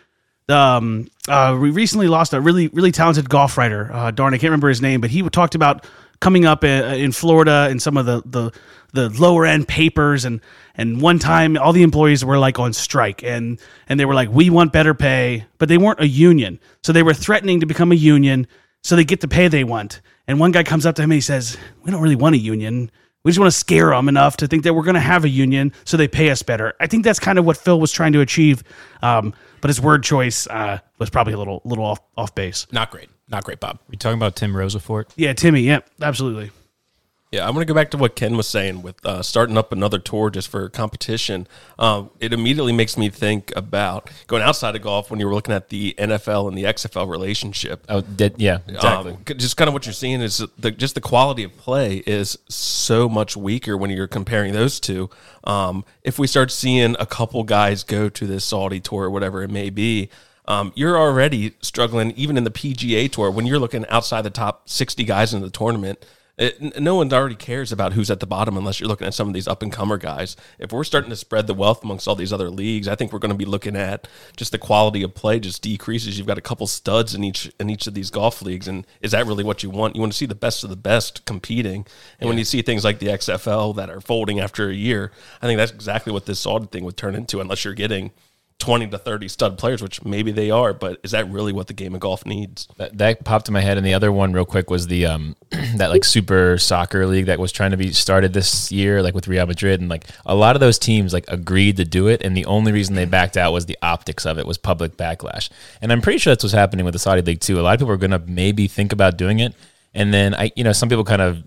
um, uh, we recently lost a really, really talented golf writer. Uh, darn, I can't remember his name, but he talked about coming up in, in Florida and some of the, the the lower end papers and and one time all the employees were like on strike and and they were like we want better pay but they weren't a union so they were threatening to become a union so they get the pay they want and one guy comes up to him and he says we don't really want a union we just want to scare them enough to think that we're going to have a union so they pay us better. I think that's kind of what Phil was trying to achieve, um, but his word choice uh, was probably a little little off off base. Not great, not great, Bob. You talking about Tim Rosaforte? Yeah, Timmy. Yeah, absolutely. Yeah, I'm going to go back to what Ken was saying with uh, starting up another tour just for competition. Um, it immediately makes me think about going outside of golf when you were looking at the NFL and the XFL relationship. Oh, did, yeah, exactly. Um, just kind of what you're seeing is the, just the quality of play is so much weaker when you're comparing those two. Um, if we start seeing a couple guys go to this Saudi tour or whatever it may be, um, you're already struggling even in the PGA Tour when you're looking outside the top 60 guys in the tournament. It, no one already cares about who's at the bottom unless you're looking at some of these up and comer guys. If we're starting to spread the wealth amongst all these other leagues, I think we're going to be looking at just the quality of play just decreases. You've got a couple studs in each in each of these golf leagues, and is that really what you want? You want to see the best of the best competing, and when you see things like the XFL that are folding after a year, I think that's exactly what this Saudi thing would turn into. Unless you're getting 20 to 30 stud players, which maybe they are, but is that really what the game of golf needs? That, that popped in my head, and the other one, real quick, was the um that like super soccer league that was trying to be started this year, like with Real Madrid, and like a lot of those teams like agreed to do it, and the only reason they backed out was the optics of it was public backlash, and I'm pretty sure that's what's happening with the Saudi league too. A lot of people are going to maybe think about doing it, and then I, you know, some people kind of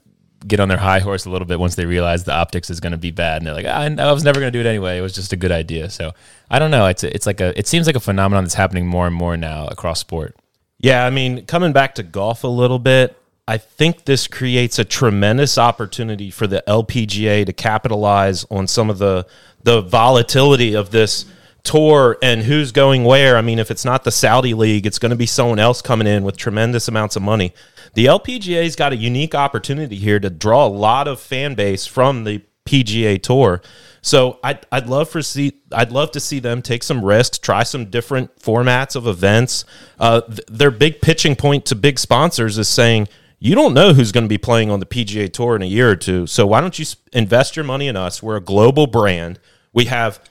get on their high horse a little bit once they realize the optics is going to be bad, and they're like, ah, I was never going to do it anyway. It was just a good idea. So I don't know. It's it's like a it seems like a phenomenon that's happening more and more now across sport. Yeah, I mean, coming back to golf a little bit, I think this creates a tremendous opportunity for the LPGA to capitalize on some of the the volatility of this tour and who's going where. I mean, if it's not the Saudi league, it's going to be someone else coming in with tremendous amounts of money. The LPGA's got a unique opportunity here to draw a lot of fan base from the PGA Tour. So I'd, I'd love for see I'd love to see them take some risks, try some different formats of events. Uh, th- their big pitching point to big sponsors is saying you don't know who's going to be playing on the PGA Tour in a year or two. So why don't you invest your money in us? We're a global brand. We have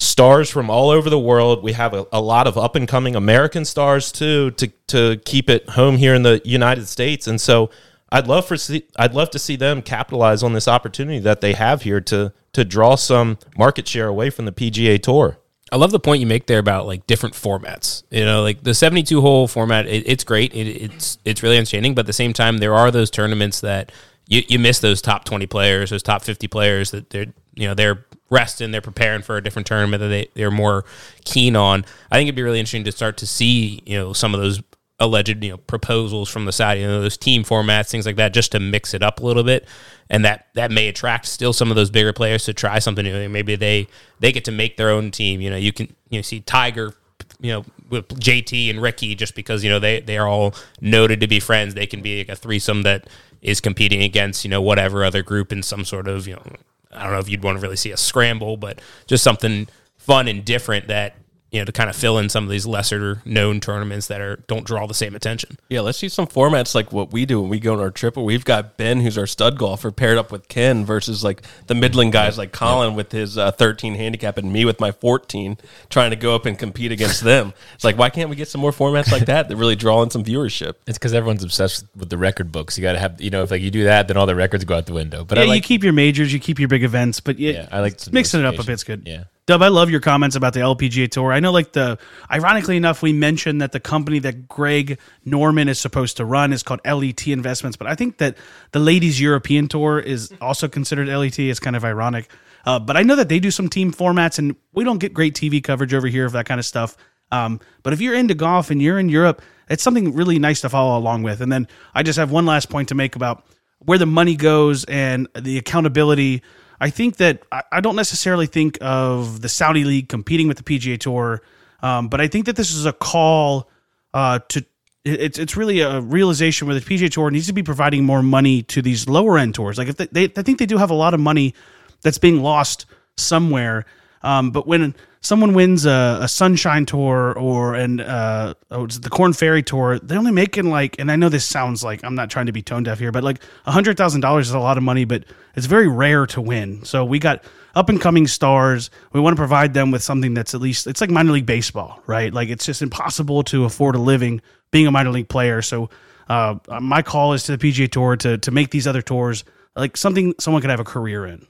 stars from all over the world. We have a, a lot of up and coming American stars too to to keep it home here in the United States. And so I'd love for see, I'd love to see them capitalize on this opportunity that they have here to to draw some market share away from the PGA Tour. I love the point you make there about like different formats. You know, like the 72 hole format, it, it's great. It, it's it's really entertaining, but at the same time, there are those tournaments that you, you miss those top 20 players, those top 50 players that they're you know they're resting, they're preparing for a different tournament that they they're more keen on. I think it'd be really interesting to start to see you know some of those alleged you know proposals from the side, you know those team formats, things like that, just to mix it up a little bit, and that that may attract still some of those bigger players to try something new. Maybe they they get to make their own team. You know, you can you know see Tiger. You know, with JT and Rickie, just because you know they they are all noted to be friends, they can be like a threesome that is competing against you know whatever other group in some sort of you know I don't know if you'd want to really see a scramble, but just something fun and different that you know to kind of fill in some of these lesser known tournaments that are don't draw the same attention. Yeah, let's see some formats like what we do when we go on our trip. Where we've got Ben, who's our stud golfer, paired up with Ken, versus like the middling guys like Colin with his uh, 13 handicap and me with my 14, trying to go up and compete against them. It's like, why can't we get some more formats like that that really draw in some viewership? It's because everyone's obsessed with the record books. You got to have, you know, if like you do that, then all the records go out the window. But yeah, I like, you keep your majors, you keep your big events, but you, Yeah, I like mixing it up a bit's good. Yeah. Dub, I love your comments about the LPGA Tour. I know, like the ironically enough, we mentioned that the company that Greg Norman is supposed to run is called LET Investments, but I think that the Ladies European Tour is also considered LET. It's kind of ironic, uh, but I know that they do some team formats, and we don't get great TV coverage over here of that kind of stuff. Um, but if you're into golf and you're in Europe, it's something really nice to follow along with. And then I just have one last point to make about where the money goes and the accountability. I think that I, I don't necessarily think of the Saudi League competing with the PGA Tour, um, but I think that this is a call uh, to. It's it's really a realization where the PGA Tour needs to be providing more money to these lower end tours. Like if they, they I think they do have a lot of money that's being lost somewhere. Um, but when someone wins a, a Sunshine Tour or an uh, oh, the Korn Ferry Tour, they're only making like, and I know this sounds like I'm not trying to be tone deaf here, but like hundred thousand dollars is a lot of money, but it's very rare to win. So we got up and coming stars. We want to provide them with something that's at least it's like minor league baseball, right? Like it's just impossible to afford a living being a minor league player. So uh, my call is to the PGA Tour to to make these other tours like something someone could have a career in.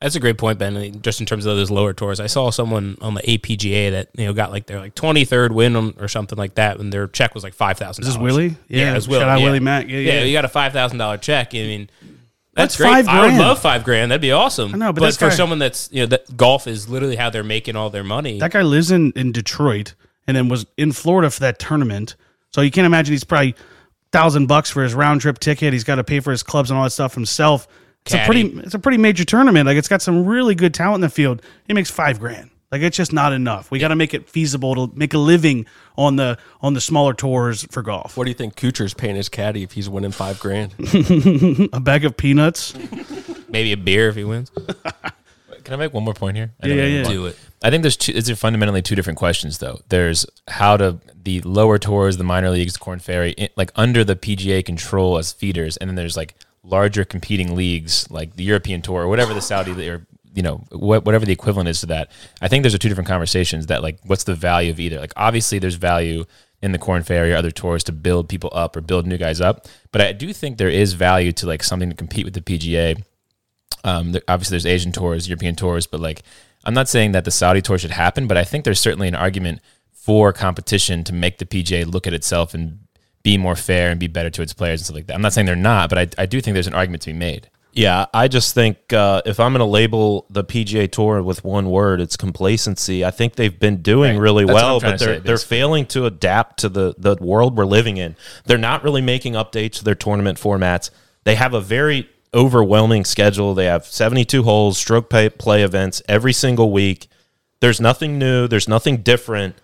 That's a great point, Ben. Just in terms of those lower tours, I saw someone on the APGA that you know got like their like twenty third win on, or something like that, and their check was like five thousand. Is this Willie? Yeah, Yeah, it was Willie. shout out yeah. Willie Mack. Yeah, yeah. you got a five thousand dollar check. I mean, That's that's, great. five I would love five grand. That'd be awesome. I know, but but for guy- someone that's you know that golf is literally how they're making all their money. That guy lives in, in Detroit and then was in Florida for that tournament. So you can't imagine he's probably thousand bucks for his round trip ticket. He's got to pay for his clubs and all that stuff himself. It's a pretty it's a pretty major tournament. Like it's got some really good talent in the field. He makes five grand. Like Like it's just not enough. We got to make it feasible to make a living on the on the smaller tours for golf. What do you think Kuchar's paying his caddy if he's winning five grand? A bag of peanuts. Maybe a beer if he wins. Can I make one more point here? I Yeah, know yeah, yeah. Do it. I think there's two, it's fundamentally two different questions though. There's how to the lower tours, the minor leagues, the Korn Ferry, like under the PGA control as feeders, and then there's like larger competing leagues like the European Tour or whatever the Saudi or you know what, whatever the equivalent is to that. I think there's a two different conversations that like what's the value of either. Like obviously there's value in the Korn Ferry or other tours to build people up or build new guys up, but I do think there is value to like something to compete with the PGA um, obviously, there's Asian tours, European tours, but like, I'm not saying that the Saudi tour should happen, but I think there's certainly an argument for competition to make the PGA look at itself and be more fair and be better to its players and stuff like that. I'm not saying they're not, but I, I do think there's an argument to be made. Yeah, I just think uh, if I'm going to label the PGA Tour with one word, it's complacency. I think they've been doing Right. really That's well, but they're say, they're failing to adapt to the the world we're living in. They're not really making updates to their tournament formats. They have a very overwhelming schedule. They have 72 holes, stroke play, play events every single week. There's nothing new. There's nothing different.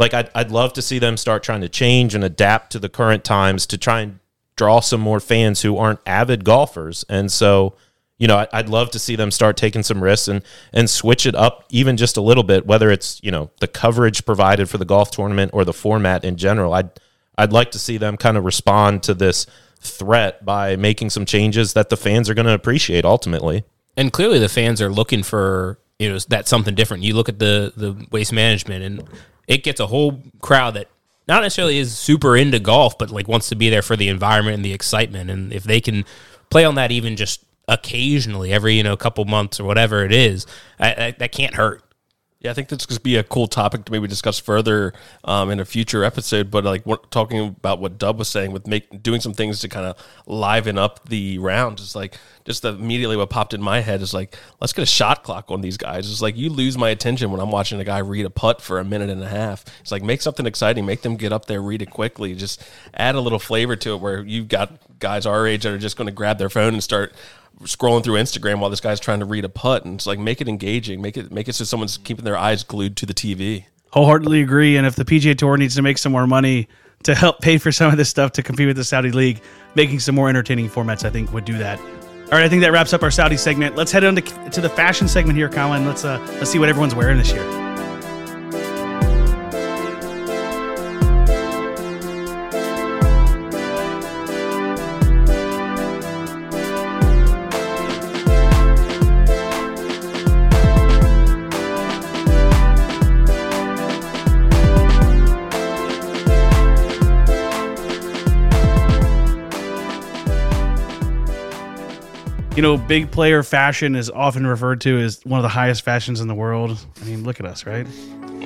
Like I'd, I'd love to see them start trying to change and adapt to the current times to try and draw some more fans who aren't avid golfers. And so, you know, I'd love to see them start taking some risks and and switch it up even just a little bit, whether it's you know the coverage provided for the golf tournament or the format in general. I'd I'd like to see them kind of respond to this threat by making some changes that the fans are going to appreciate ultimately. and clearly the fans are looking for you know that something different. You look at the the waste management, and it gets a whole crowd that not necessarily is super into golf, but like wants to be there for the environment and the excitement. And if they can play on that, even just occasionally, every you know couple months or whatever it is, I, I, that can't hurt. Yeah, I think this could be a cool topic to maybe discuss further um, in a future episode. But like talking about what Dub was saying with make doing some things to kind of liven up the rounds, is like just immediately what popped in my head is like let's get a shot clock on these guys. It's like you lose my attention when I'm watching a guy read a putt for a minute and a half. It's like make something exciting, make them get up there, read it quickly, just add a little flavor to it. Where you've got guys our age that are just going to grab their phone and start scrolling through Instagram while this guy's trying to read a putt, and it's like make it engaging, make it make it so someone's keeping their eyes glued to the TV. Wholeheartedly agree. And if the PGA Tour needs to make some more money to help pay for some of this stuff to compete with the Saudi League, making some more entertaining formats, I think would do that. All right, I think that wraps up our Saudi segment. Let's head on to, to the fashion segment here, Colin. Let's uh, let's see what everyone's wearing this year. You know, big player fashion is often referred to as one of the highest fashions in the world. I mean, look at us, right?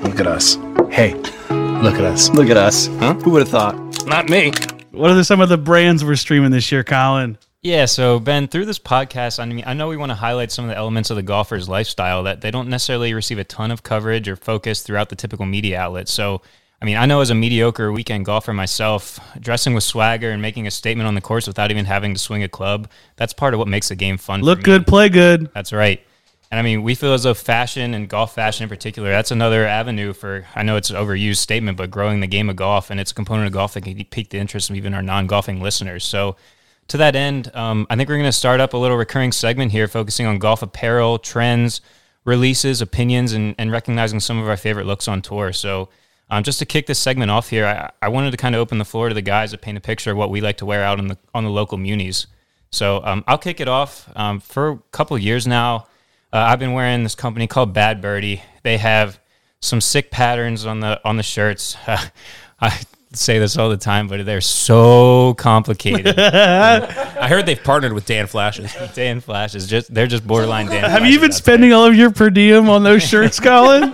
Look at us. Hey, look at us. Look at us. Huh? Who would have thought? Not me. What are the, some of the brands we're streaming this year, Colin? Yeah, so Ben, through this podcast, I mean, I know we want to highlight some of the elements of the golfer's lifestyle that they don't necessarily receive a ton of coverage or focus throughout the typical media outlets. So, I mean, I know as a mediocre weekend golfer myself, dressing with swagger and making a statement on the course without even having to swing a club, that's part of what makes the game fun. for Look good, play good. That's right. And I mean, we feel as though fashion and golf fashion in particular, that's another avenue for, I know it's an overused statement, but growing the game of golf and it's a component of golf that can pique the interest of even our non golfing listeners. So, to that end, um, I think we're going to start up a little recurring segment here focusing on golf apparel, trends, releases, opinions, and, and recognizing some of our favorite looks on tour. So, um, just to kick this segment off here, I, I wanted to kind of open the floor to the guys to paint a picture of what we like to wear out on the on the local munis. So um, I'll kick it off. Um, for a couple years now, uh, I've been wearing this company called Bad Birdie. They have some sick patterns on the on the shirts. I say this all the time, but they're so complicated. I heard they've partnered with Dan Flashes. Dan Flashes, just they're just borderline Dan. Have you been Flashes, I'd spending all of your per diem on those shirts, Colin?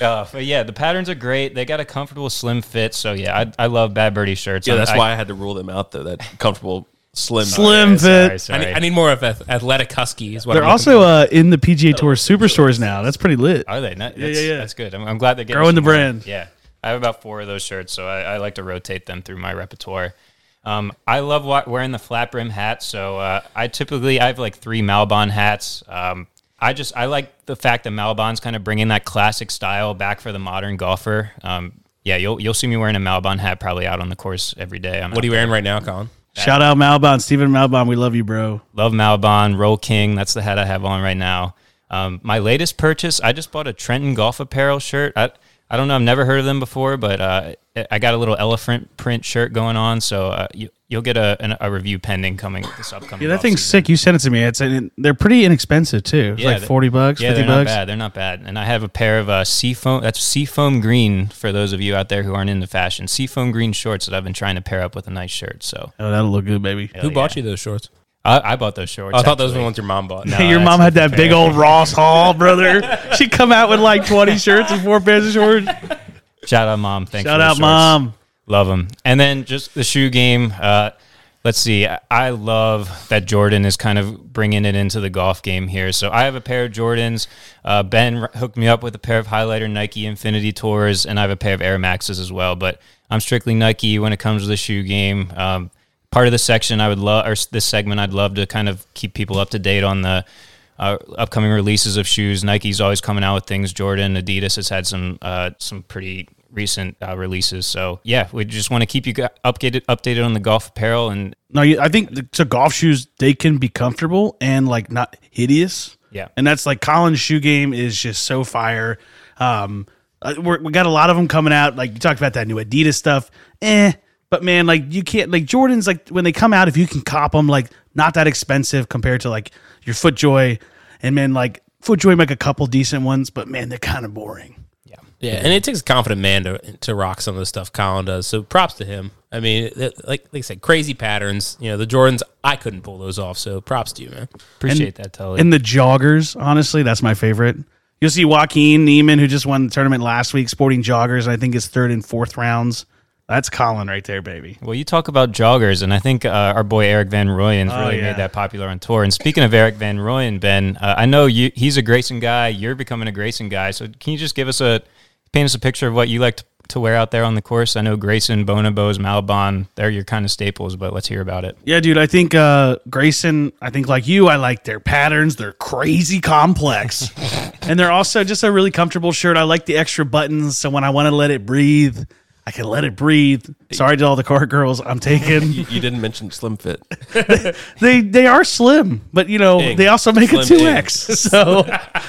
Uh, but yeah, the patterns are great. They got a comfortable slim fit. So yeah, I, I love Bad Birdie shirts. Yeah, I'm- that's I- why I had to rule them out though. That comfortable slim. Slim Sorry, fit. sorry. I, need, I need more of ath- athletic husky. Is what They're I'm also uh, in the PGA Tour superstores now. That's pretty lit. Are they? Not, Yeah, that's, yeah, yeah. That's good. I'm, I'm glad they're getting Growing the some more. brand. Yeah, I have about four of those shirts, so I, I like to rotate them through my repertoire. Um, I love wa- wearing the flat brim hat, so uh, I typically I have like three Malbon hats. Um, I just I like the fact that Malbon's kind of bringing that classic style back for the modern golfer. Um, yeah, you'll you'll see me wearing a Malbon hat probably out on the course every day. I'm What are you wearing right now, Colin? Shout out Malbon, Stephen Malbon. We love you, bro. Love Malbon, Roll King. That's the hat I have on right now. Um, my latest purchase, I just bought a Trenton Golf Apparel shirt. I, I don't know, I've never heard of them before, but uh, I got a little elephant print shirt going on, so uh, you, you'll get a, an, a review pending coming this upcoming. Yeah, that thing's season. sick. You sent it to me. It's they're pretty inexpensive too. It's Yeah, like forty bucks, Yeah, fifty they're not bucks. bad. They're not bad. And I have a pair of uh, seafoam. That's seafoam green for those of you out there who aren't into fashion. Seafoam green shorts that I've been trying to pair up with a nice shirt. So Oh, that'll look good, baby. Who bought you those shorts? I, I bought those shorts. I thought those were the ones your mom bought. No, Your mom had that big old Ross haul, brother. she come out with like twenty shirts and four pairs of shorts. Shout out, mom. Thanks. Shout for out, shorts. mom. Love them. And then just the shoe game. Uh, let's see. I- I love that Jordan is kind of bringing it into the golf game here. So I have a pair of Jordans. Uh, ben hooked me up with a pair of highlighter Nike Infinity Tours, and I have a pair of Air Maxes as well. But I'm strictly Nike when it comes to the shoe game. Um, part of the section I would love, or this segment, I'd love to kind of keep people up to date on the uh, upcoming releases of shoes. Nike's always coming out with things. Jordan, Adidas has had some uh, some pretty recent uh, releases. So yeah, we just want to keep you updated updated on the golf apparel and No, I think the, to golf shoes they can be comfortable and like not hideous. Yeah. and that's like Colin's shoe game is just so fire. Um, uh, we're, we got a lot of them coming out. Like you talked about that new Adidas stuff, eh? But man, like you can't like Jordans. Like when they come out, if you can cop them, like not that expensive compared to like your FootJoy, and man, like FootJoy make a couple decent ones, but man, they're kind of boring. Yeah, and it takes a confident man to to rock some of the stuff Colin does. So props to him. I mean, like like I said, crazy patterns. You know, the Jordans, I couldn't pull those off. So props to you, man. appreciate that, Tully. And the joggers, honestly, that's my favorite. You'll see Joaquin Niemann, who just won the tournament last week, sporting joggers, and I think his third and fourth rounds. That's Colin right there, baby. well, you talk about joggers, and I think uh, our boy Erik van Rooyen's Oh, really yeah. made that popular on tour. And speaking of Erik van Rooyen, Ben, uh, I know you he's a Greyson guy. You're becoming a Greyson guy. So can you just give us a paint us a picture of what you like to, to wear out there on the course? I know Greyson, Bonobos, Malbon, they're your kind of staples, but let's hear about it. Yeah, dude. I think uh, Greyson. I think like you, I like their patterns. They're crazy complex, and they're also just a really comfortable shirt. I like the extra buttons, so when I want to let it breathe, I can let it breathe. Sorry to all the court girls. I'm taking. You, you didn't mention Slim Fit. they they are slim, but you know Ing. they also make a two X, so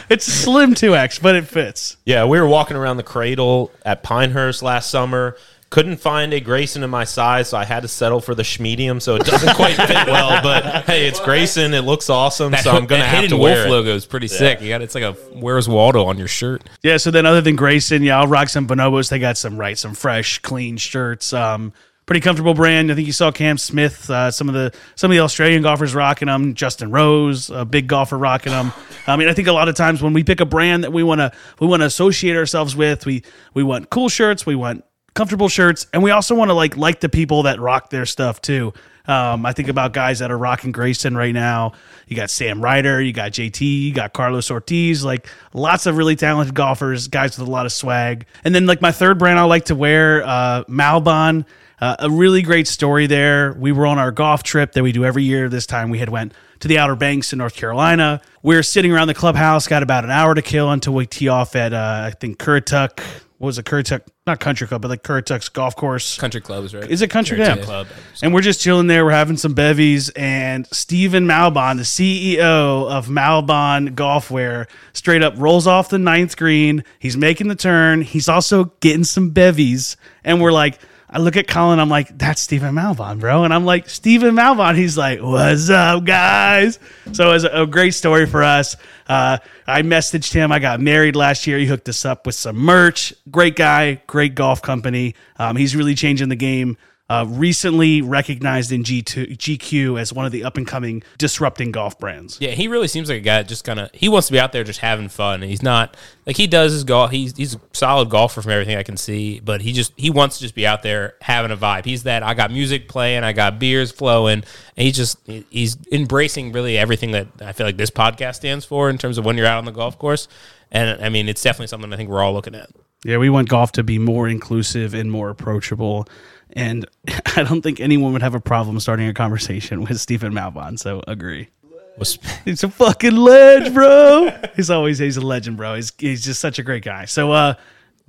it's a slim two X, but it fits. Yeah, we were walking around the cradle at Pinehurst last summer. Couldn't find a Greyson in my size, so I had to settle for the schmedium. So it doesn't quite fit well, but hey, it's Greyson. It looks awesome, so I'm gonna that have hidden to wear wolf it. logo is pretty sick. You got it's like a Where's Waldo on your shirt. Yeah, so then other than Greyson, yeah, I'll rock some bonobos. They got some right, some fresh, clean shirts. Um, pretty comfortable brand. I think you saw Cam Smith, uh, some of the some of the Australian golfers rocking them. Justin Rose, a big golfer rocking them. I mean, I think a lot of times when we pick a brand that we want to we want to associate ourselves with, we we want cool shirts, we want comfortable shirts, and we also want to like like the people that rock their stuff too. Um, I think about guys that are rocking Greyson right now. You got Sam Ryder, you got JT, you got Carlos Ortiz, like lots of really talented golfers, guys with a lot of swag. And then like my third brand I like to wear, uh, Malbon. Uh, a really great story there. We were on our golf trip that we do every year. This time we had went to the Outer Banks in North Carolina. We're sitting around the clubhouse, got about an hour to kill until we tee off at uh, I think Currituck. What was it? Currituck, not Country Club, but like Currituck's golf course. Country clubs, right? Is it Country Country Club? And we're just chilling there. We're having some bevies, and Stephen Malbon, the CEO of Malbon Golfwear, straight up rolls off the ninth green. He's making the turn. He's also getting some bevies, and we're like. I look at Colin. I'm like, that's Stephen Malbon, bro. And I'm like, Stephen Malbon. He's like, what's up, guys? So it was a great story for us. Uh, I messaged him. I got married last year. He hooked us up with some merch. Great guy, great golf company. Um, he's really changing the game uh, recently recognized in G2, GQ as one of the up and coming disrupting golf brands. Yeah, he really seems like a guy just kind of he wants to be out there just having fun. He's not like he does his golf. He's he's a solid golfer from everything I can see, but he just he wants to just be out there having a vibe. He's that I got music playing, I got beers flowing, and he's just he's embracing really everything that I feel like this podcast stands for in terms of when you're out on the golf course. And I mean, it's definitely something I think we're all looking at. Yeah, we want golf to be more inclusive and more approachable. And I don't think anyone would have a problem starting a conversation with Stephen Malbon. So agree. Was He's a fucking ledge, bro. he's always he's a legend, bro. He's he's just such a great guy. So uh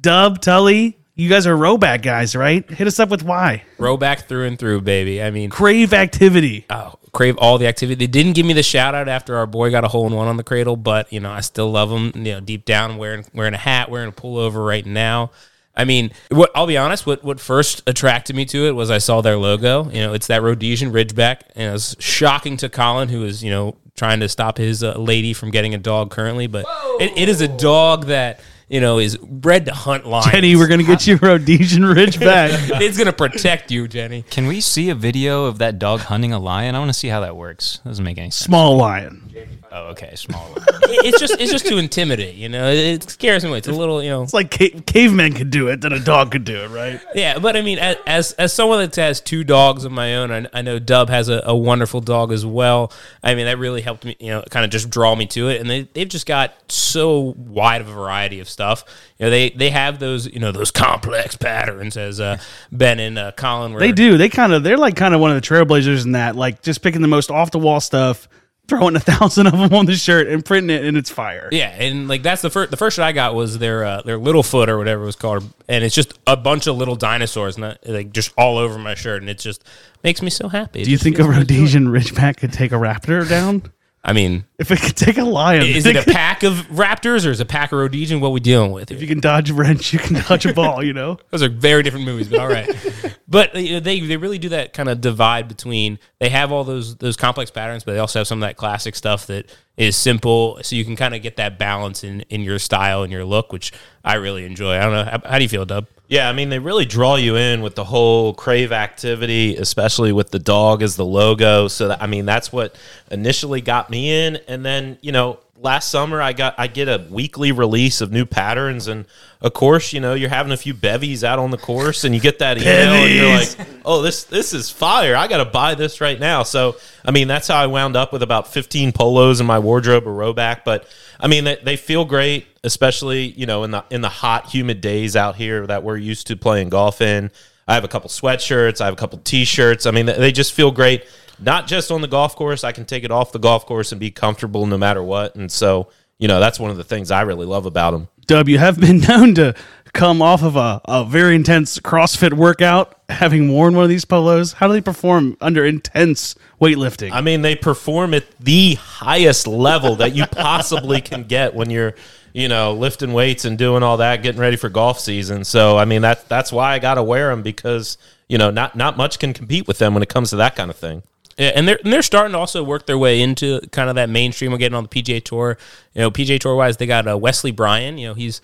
Dub, Tully, you guys are Rhoback guys, right? Hit us up with why. Rhoback through and through, baby. I mean, Crave activity. oh, crave all the activity. They didn't give me the shout out after our boy got a hole in one on the cradle, but you know, I still love him. You know, deep down, wearing wearing a hat, wearing a pullover right now. I mean, what I'll be honest, what what first attracted me to it was I saw their logo. You know, it's that Rhodesian Ridgeback, and it was shocking to Colin, who is you know trying to stop his uh, lady from getting a dog currently. But it, it is a dog that you know is bred to hunt lions. Jenny, we're gonna get you Rhodesian Ridgeback. it's gonna protect you, Jenny. Can we see a video of that dog hunting a lion? I want to see how that works. Doesn't make any sense. Small lion. Oh, okay, small. lion. It- it's just it's just to intimidate. You know, it, it scares me. It's a little you know. It's like ca- cavemen could do it, then a dog could do it, right? Yeah, but I mean, as as, as someone that has two dogs of my own, I, I know Dub has a, a wonderful dog as well. I mean, that really helped me, you know, kind of just draw me to it. And they they've just got so wide of a variety of stuff. You know, they they have those you know those complex patterns as uh, Ben and uh, Colin were. They do. They kind of they're like kind of one of the trailblazers in that, like just picking the most off the wall stuff, throwing a thousand of them on the shirt and printing it, and it's fire. Yeah, and like that's the first the first shot I got was their uh, their little foot or whatever it was called, and it's just a bunch of little dinosaurs, not like just all over my shirt, and it just makes me so happy. It Do you think a feels good to do it. Rhodesian Ridgeback could take a raptor down? I mean, If it could take a lion, is it a pack of raptors or is it a pack of Rhodesian? What we dealing with? if here? you can dodge a wrench, you can dodge a ball. You know. Those are very different movies, but all right. but you know, they they really do that kind of divide between they have all those those complex patterns, but they also have some of that classic stuff that is simple, so you can kind of get that balance in in your style and your look, which I really enjoy. I don't know how, how do you feel, Dub? Yeah, I mean, they really draw you in with the whole Crave activity, especially with the dog as the logo. So, that, I mean, that's what initially got me in. And then, you know, last summer I got I get a weekly release of new patterns, and of course, you know, you're having a few bevies out on the course, and you get that email, and you're like, oh, this this is fire! I got to buy this right now. So, I mean, that's how I wound up with about 15 polos in my wardrobe, a Rhoback. But I mean, they, they feel great, especially you know in the in the hot, humid days out here that we're used to playing golf in. I have a couple sweatshirts, I have a couple t-shirts. I mean, they just feel great. Not just on the golf course, I can take it off the golf course and be comfortable no matter what. And so, you know, that's one of the things I really love about them. Dub, you have been known to come off of a, a very intense CrossFit workout, having worn one of these polos. How do they perform under intense weightlifting? I mean, they perform at the highest level that you possibly can get when you're, you know, lifting weights and doing all that, getting ready for golf season. So, I mean, that that's why I got to wear them because you know, not not much can compete with them when it comes to that kind of thing. Yeah, and they're and they're starting to also work their way into kind of that mainstream of getting on the PGA Tour. You know, PGA Tour wise, they got uh, Wesley Bryan. You know, he's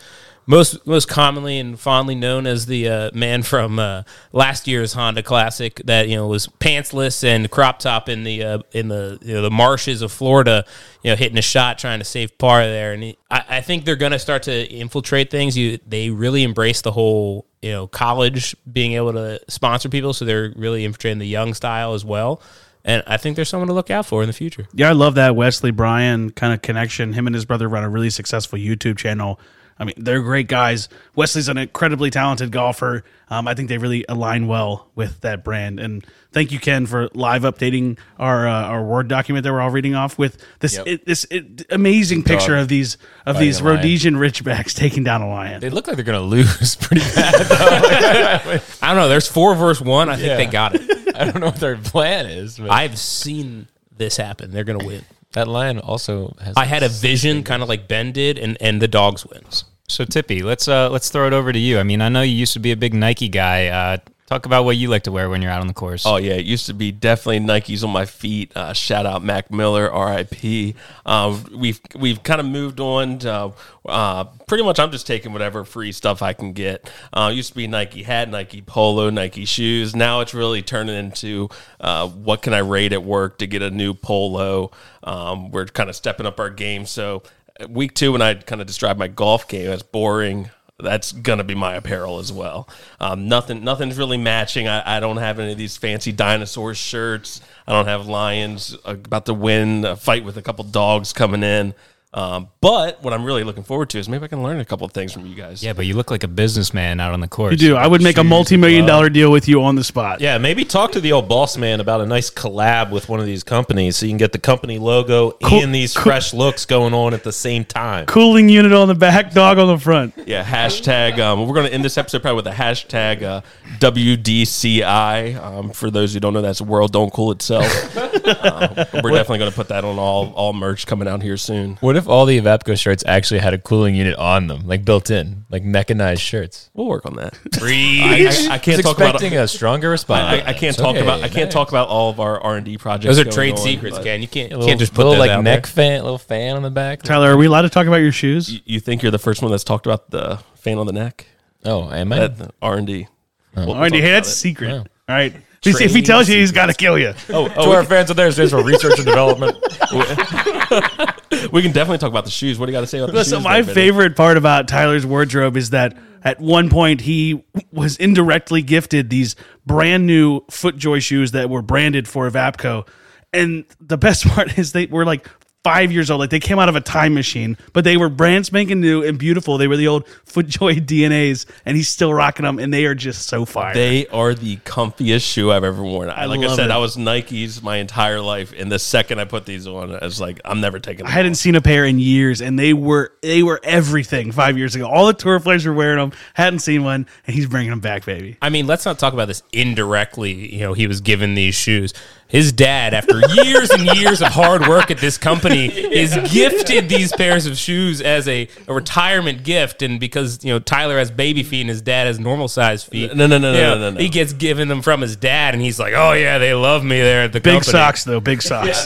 most most commonly and fondly known as the uh, man from uh, last year's Honda Classic that you know was pantsless and crop top in the uh, in the you know, the marshes of Florida. You know, hitting a shot trying to save par there, and he, I, I think they're going to start to infiltrate things. You they really embrace the whole you know college being able to sponsor people, so they're really infiltrating the young style as well. And I think there's someone to look out for in the future. yeah, I love that Wesley Bryan kind of connection. Him and his brother run a really successful YouTube channel. I mean, they're great guys. Wesley's an incredibly talented golfer. Um, I think they really align well with that brand. And thank you, Ken, for live updating our uh, our word document that we're all reading off with this it, this it, amazing picture of these of these. Rhodesian Ridgebacks taking down a lion. They look like they're gonna lose pretty bad. I don't know. There's four verse one. I think Yeah. they got it. I don't know what their plan is. But I've seen this happen. They're going to win. That lion also has. I had a vision, kind of like Ben did, and, and the dogs wins. So Tippy, let's uh let's throw it over to you. I mean, I know you used to be a big Nike guy. Uh, talk about what you like to wear when you're out on the course. Oh yeah, it used to be definitely Nikes on my feet. Uh, shout out Mac Miller, R.I.P. Uh, we've we've kind of moved on. To, uh, pretty much, I'm just taking whatever free stuff I can get. Uh, used to be Nike hat, Nike polo, Nike shoes. Now it's really turning into uh, what can I rate at work to get a new polo. Um, we're kind of stepping up our game. So uh, week two, when I kind of described my golf game as boring that's gonna be my apparel as well. Um, nothing, nothing's really matching. I, I don't have any of these fancy dinosaur shirts. I don't have lions about to win a fight with a couple dogs coming in. Um, but what I'm really looking forward to is maybe I can learn a couple of things from you guys. Yeah, but you look like a businessman out on the course. You do. I would make a multi-million dollar deal with you on the spot. Yeah, maybe talk to the old boss man about a nice collab with one of these companies so you can get the company logo Cool- and these cool- fresh looks going on at the same time. Cooling unit on the back, dog on the front. Yeah, hashtag. Um, we're going to end this episode probably with a hashtag uh, WDCI. Um, for those who don't know, that's World Don't Cool Itself. Uh, we're definitely going to put that on all all merch coming out here soon. What if all the Evapco shirts actually had a cooling unit on them, like built in, like mechanized shirts? We'll work on that. Breathe. I, I, I can't talk about. expecting a stronger response. I, I can't It's talk okay, about. I can't nice. talk about all of our R and D projects. Those are going trade on, secrets, but Ken. You can't, you little, can't just put a little those like out neck there. fan, little fan on the back. Tyler, are we allowed to talk about your shoes? You, you think you're the first one that's talked about the fan on the neck Oh, I am I? at R and D? All right, hey, that's it. secret. Wow. All right. If he- if he tells you, he's got to kill you. Oh, oh to our fans out there, stands for research and development. we can definitely talk about the shoes. What do you got to say about the Listen, shoes? my there, favorite part about Tyler's wardrobe is that at one point he was indirectly gifted these brand new FootJoy shoes that were branded for Evapco. And the best part is they were like five years old. Like they came out of a time machine, but they were brand spanking new and beautiful. They were the old FootJoy DNAs, and he's still rocking them, and they are just so fire. They are the comfiest shoe I've ever worn. I, like I said, it. I was Nikes my entire life, and the second I put these on, I was like, I'm never taking. Them. I hadn't off. seen a pair in years, and they were they were everything five years ago. All the tour players were wearing them. Hadn't seen one, and he's bringing them back, baby. I mean, let's not talk about this indirectly. You know, he was given these shoes. His dad, after years and years of hard work at this company, is gifted these pairs of shoes as a, a retirement gift. And because, you know, Tyler has baby feet and his dad has normal size feet. No, no, no, you no, know, no, no, no. He gets given them from his dad, and he's like, oh, yeah, they love me there at the Big company. socks though, big socks.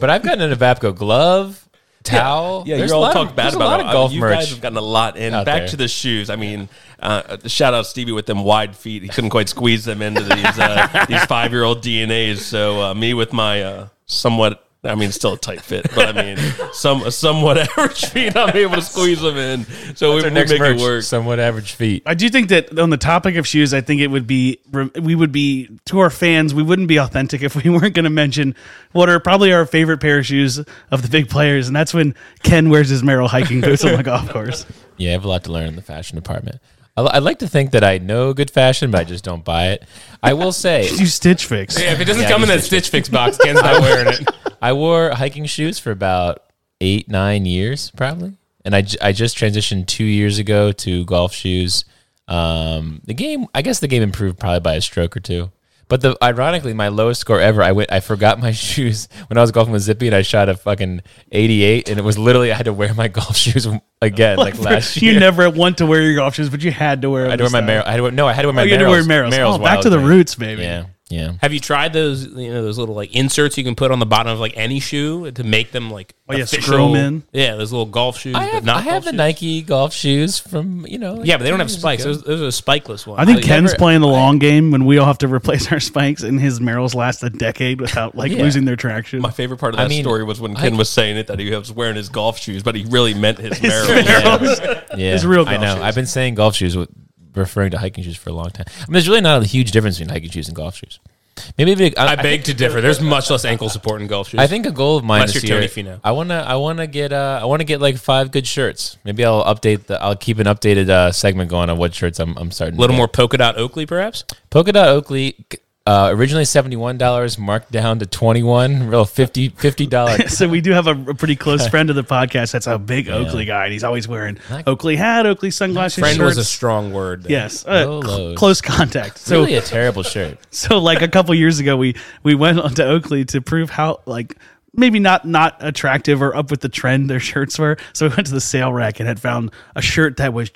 but I've gotten an Evapco glove, towel. Yeah, There's you're all talk bad about a lot it. of golf you merch. guys have gotten a lot in. Back there. to the shoes. I mean, uh, shout out Stevie with them wide feet. He couldn't quite squeeze them into these uh, these five year old DNAs. So uh, me with my uh, somewhat. I mean, it's still a tight fit, but I mean, some somewhat average feet. I'm able to squeeze them in, so we, Our we next make merch, it work. somewhat average feet. I do think that on the topic of shoes, I think it would be we would be to our fans. We wouldn't be authentic if we weren't going to mention what are probably our favorite pair of shoes of the big players, and that's when Ken wears his Merrell hiking boots on the golf course. Yeah, I have a lot to learn in the fashion department. I, I like to think that I know good fashion, but I just don't buy it. I will say, You Stitch Fix. Yeah, if it doesn't Yeah, come in you that Stitch Fix box, Ken's not wearing it. I wore hiking shoes for about eight, nine years, probably. And I I just transitioned two years ago to golf shoes. Um, the game, I guess the game improved probably by a stroke or two. But the ironically, my lowest score ever, I went, I forgot my shoes when I was golfing with Zippy, and I shot a fucking eighty-eight, and it was literally I had to wear my golf shoes again, like last year. you never want to wear your golf shoes, but you had to wear. I had to wear my Merrell. I had to wear, no, I had to wear my Oh, you had to wear Merrells. Oh, back to the roots, baby. Yeah, yeah. Have you tried those, you know, those little like inserts you can put on the bottom of like any shoe to make them like Oh, yeah, screw official? 'em in. Yeah, those little golf shoes. I but have, not I have the shoes. Nike golf shoes from you know. Yeah, but they don't have spikes. ago. Those, those are spikeless ones. I think I Ken's never- playing the long game when we all have to replace our spikes, and his Merrells last a decade without like Yeah. losing their traction. My favorite part of I that mean, story was when I- Ken was saying it that he was wearing his golf shoes, but he really meant his His Merrells. Merrells. Yeah, It's real I golf know. shoes. I've been saying golf shoes, with, referring to hiking shoes for a long time. I mean, there's really not a huge difference between hiking shoes and golf shoes. Maybe big, I, I beg to differ. There's much less ankle support in golf shoes. I think a goal of mine Unless this you're year. Tony Finau. I wanna, I wanna get, uh, I wanna get like five good shirts. Maybe I'll update the, I'll keep an updated uh, segment going on what shirts I'm, I'm starting. a little more polka dot Oakley, perhaps. Polka dot Oakley. Uh, originally seventy one dollars, marked down to twenty one. Real 50 dollars. so we do have a, a pretty close friend of the podcast that's a big Oakley guy, and he's always wearing Oakley hat, Oakley sunglasses, Friend was a strong word. there. yes, uh, cl- close contact. So really a terrible shirt. so like a couple years ago, we we went onto Oakley to prove how like maybe not not attractive or up with the trend their shirts were. So we went to the sale rack and had found a shirt that was.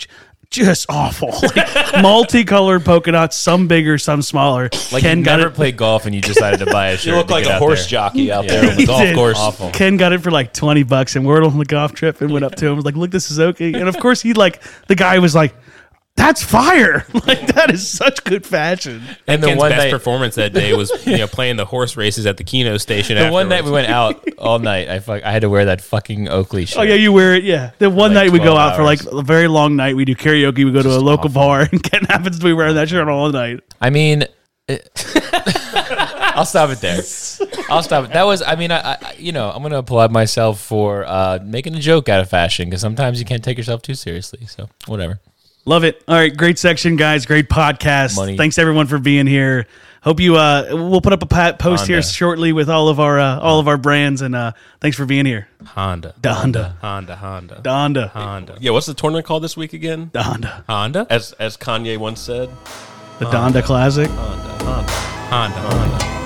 J- Just awful, like multicolored polka dots, some bigger, some smaller. Like Ken you got never it. played golf and you decided to buy a shirt. You look like a horse there. jockey out Yeah. there on the golf did. course. Awful. Ken got it for like 20 bucks and we're on the golf trip and went up to him was like, look, this is okay. And of course he like, the guy was like, that's fire. Like that is such good fashion. And the Ken's one best night, performance that day was you know playing the horse races at the Keno station. the one night we went out all night, I fuck, I had to wear that fucking Oakley shirt. Oh yeah, you wear it. Yeah. The one Like night we go 12 out for like a very long night. We do karaoke. We go to a local awful. bar and Ken happens to be wearing that shirt all night. I mean, it- I'll stop it there. I'll stop it. That was, I mean, I, I you know, I'm gonna applaud myself for uh, making a joke out of fashion because sometimes you can't take yourself too seriously. So whatever. Love it. All right, great section, guys. Great podcast. Money. Thanks everyone for being here. Hope you. Uh, we'll put up a pa- post here shortly with all of our uh, all of our brands, and uh, thanks for being here. Honda. Donda, Honda. Honda. Donda, Honda. Yeah, what's the tournament called this week again? Donda, Honda. As as Kanye once said. the Donda Classic. Honda. Honda.